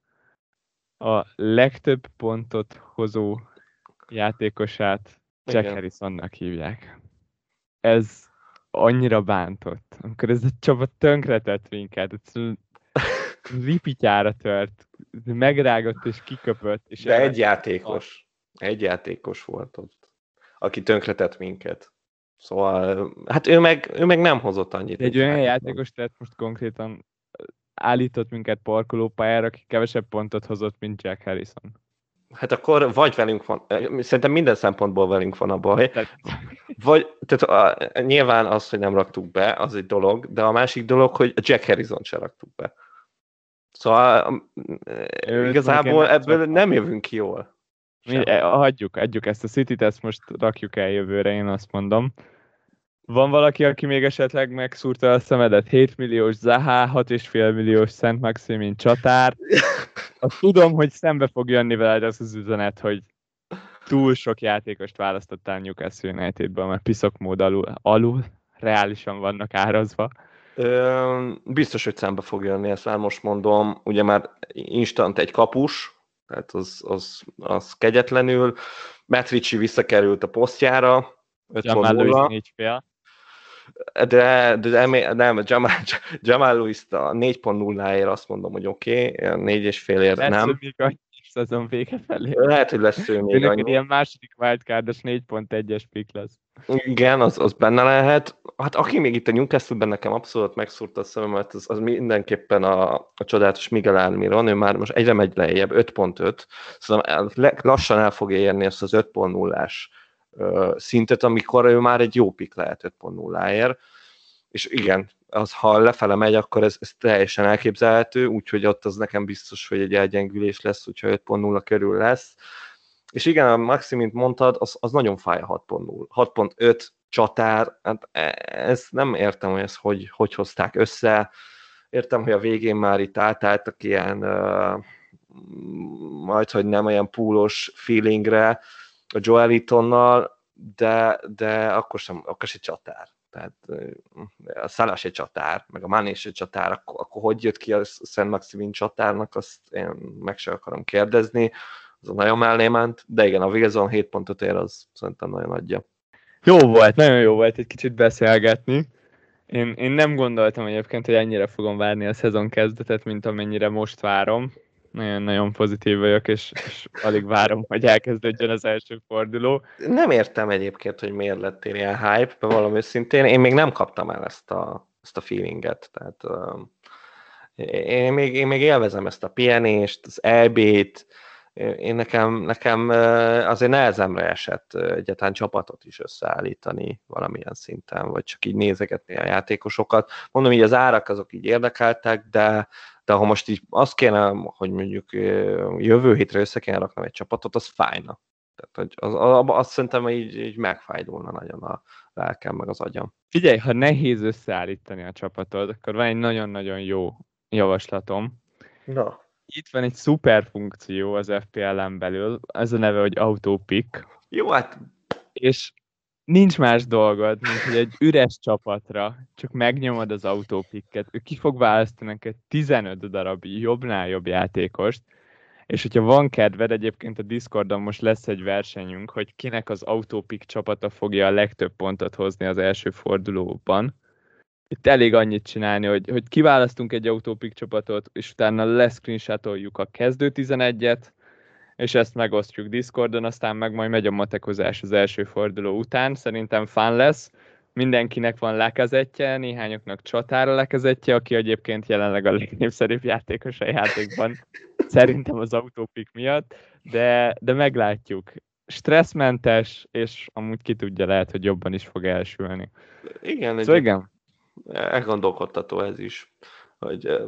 a legtöbb pontot hozó játékosát Jack igen. Harrisonnak hívják. Ez annyira bántott. Amikor ez a csapat tönkretett minket, ripityára tört, megrágott és kiköpött. És De egy játékos. Egy játékos volt ott, aki tönkretett minket. Szóval, hát ő meg, ő meg nem hozott annyit. Egy olyan játékos tehát most konkrétan állított minket parkolópályára, aki kevesebb pontot hozott, mint Jack Harrison. Hát akkor vagy velünk van, szerintem minden szempontból velünk van a baj. Vagy, tehát a, nyilván az, hogy nem raktuk be, az egy dolog, de a másik dolog, hogy Jack Harrison sem raktuk be. Szóval ő igazából ebből nem jövünk jól. Mi, e, hagyjuk, adjuk ezt a City-t, ezt most rakjuk el jövőre, én azt mondom. Van valaki, aki még esetleg megszúrta a szemedet? 7 milliós Zaha, 6,5 milliós Szent Maximin csatár. Azt tudom, hogy szembe fog jönni veled az az üzenet, hogy túl sok játékost választottál Newcastle Unitedből, mert piszok mód alul, alul reálisan vannak árazva. Ö, biztos, hogy szembe fog jönni, ezt már most mondom. Ugye már instant egy kapus, tehát az, az, az kegyetlenül. Matt visszakerült a posztjára, 5 Jamal fél. De, de nem, Jamal, Jamal Lewis a 4.0-ért azt mondom, hogy oké, okay, 4,5-ért nem. Még szezon vége felé. Lehet, hogy lesz ő még annyi. ilyen második wildcardos 4.1-es pick lesz. Igen, az, az benne lehet. Hát aki még itt a Newcastle-ben nekem abszolút megszúrta a szememet, az, az mindenképpen a, a csodálatos Miguel Almiron, ő már most egyre megy lejjebb, 5.5, szóval lassan el fogja érni ezt az 5.0-ás szintet, amikor ő már egy jó pick lehet 5.0-ért, és igen, az, ha lefele megy, akkor ez, ez teljesen elképzelhető, úgyhogy ott az nekem biztos, hogy egy elgyengülés lesz, úgyhogy 5.0 körül lesz. És igen, a Maxi, mint mondtad, az, az nagyon fáj a 6.0. 6.5 csatár, hát e, ez nem értem, hogy ezt hogy, hogy hozták össze. Értem, hogy a végén már itt átálltak ilyen uh, majd, hogy nem olyan púlos feelingre a Joelitonnal, de, de akkor sem, akkor sem csatár. Tehát a Szálás egy csatár, meg a Máné egy csatár, akkor, akkor hogy jött ki a Szent Maximin csatárnak, azt én meg sem akarom kérdezni, az nagyon mellé de igen, a Wilson 7 pontot ér, az szerintem nagyon adja. Jó volt, nagyon jó volt egy kicsit beszélgetni. Én, én nem gondoltam egyébként, hogy ennyire fogom várni a szezon kezdetet, mint amennyire most várom. Nagyon-nagyon pozitív vagyok, és, és alig várom, hogy elkezdődjön az első forduló. Nem értem egyébként, hogy miért lettél ilyen hype, valami őszintén. Én még nem kaptam el ezt a, ezt a feelinget. Tehát, uh, én, még, én még élvezem ezt a pihenést, az EB-t, én nekem, nekem azért nehezemre esett egyáltalán csapatot is összeállítani valamilyen szinten, vagy csak így nézegetni a játékosokat. Mondom, így az árak azok így érdekeltek, de, de ha most így azt kéne, hogy mondjuk jövő hétre össze kéne raknom egy csapatot, az fájna. Tehát, hogy az, az, azt szerintem így, így megfájdulna nagyon a lelkem, meg az agyam. Figyelj, ha nehéz összeállítani a csapatot, akkor van egy nagyon-nagyon jó javaslatom. Na. Itt van egy szuper funkció az FPL-en belül, ez a neve, hogy Autopick. Jó, hát... És nincs más dolgod, mint hogy egy üres csapatra csak megnyomod az autópikket, ő ki fog választani neked 15 darab jobbnál jobb játékost, és hogyha van kedved, egyébként a Discordon most lesz egy versenyünk, hogy kinek az autópik csapata fogja a legtöbb pontot hozni az első fordulóban. Itt elég annyit csinálni, hogy, hogy kiválasztunk egy autópik csapatot, és utána leszcreenshotoljuk a kezdő 11-et, és ezt megosztjuk Discordon, aztán meg majd megy a matekozás az első forduló után. Szerintem fán lesz. Mindenkinek van lekezetje, néhányoknak csatára lekezetje, aki egyébként jelenleg a legnépszerűbb játékos a játékban. Szerintem az autópik miatt, de, de meglátjuk. Stresszmentes, és amúgy ki tudja, lehet, hogy jobban is fog elsülni. Igen, szóval igen. Elgondolkodtató ez is hogy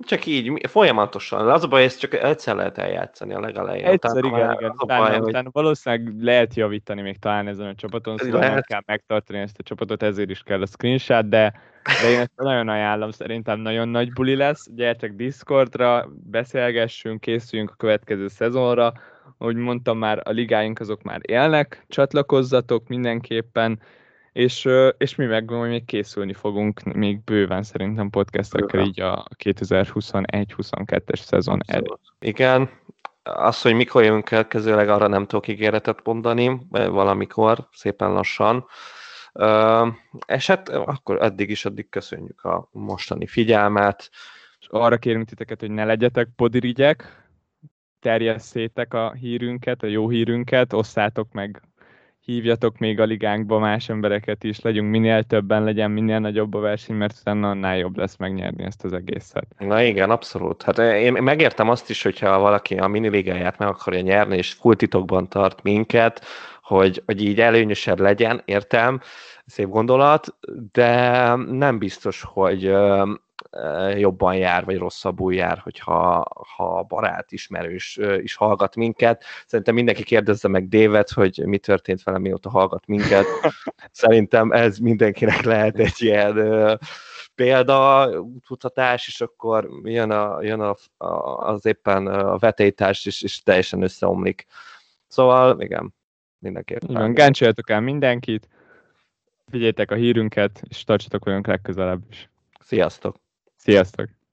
csak így folyamatosan. Az a baj, ezt csak egyszer lehet eljátszani a legelején. Egyszer, igen, igen. Utána, baj, hogy... valószínűleg lehet javítani még talán ezen a csapaton, szóval lehet. nem kell megtartani ezt a csapatot, ezért is kell a screenshot, de, de én ezt nagyon ajánlom, szerintem nagyon nagy buli lesz. Gyertek Discordra, beszélgessünk, készüljünk a következő szezonra. Ahogy mondtam már, a ligáink azok már élnek, csatlakozzatok mindenképpen, és, és mi meg még készülni fogunk még bőven szerintem podcastekkel így a 2021-22-es szezon elé. Igen, az, hogy mikor jövünk elkezőleg, arra nem tudok ígéretet mondani, valamikor, szépen lassan. És hát akkor eddig is, addig köszönjük a mostani figyelmet. És arra kérünk titeket, hogy ne legyetek podirigyek, terjesszétek a hírünket, a jó hírünket, osszátok meg hívjatok még a ligánkba más embereket is, legyünk minél többen, legyen minél nagyobb a verseny, mert utána annál jobb lesz megnyerni ezt az egészet. Na igen, abszolút. Hát én megértem azt is, hogyha valaki a miniligáját meg akarja nyerni, és full titokban tart minket, hogy, hogy így előnyösebb legyen, értem, szép gondolat, de nem biztos, hogy jobban jár, vagy rosszabbul jár, hogyha ha barát, ismerős is hallgat minket. Szerintem mindenki kérdezze meg Dévet, hogy mi történt vele, mióta hallgat minket. Szerintem ez mindenkinek lehet egy ilyen példa, útmutatás, és akkor jön, a, jön a, az éppen a vetélytárs, és, és teljesen összeomlik. Szóval, igen, mindenképpen. Gáncsoljatok el mindenkit, figyeljétek a hírünket, és tartsatok velünk legközelebb is. Sziasztok! Sziasztok!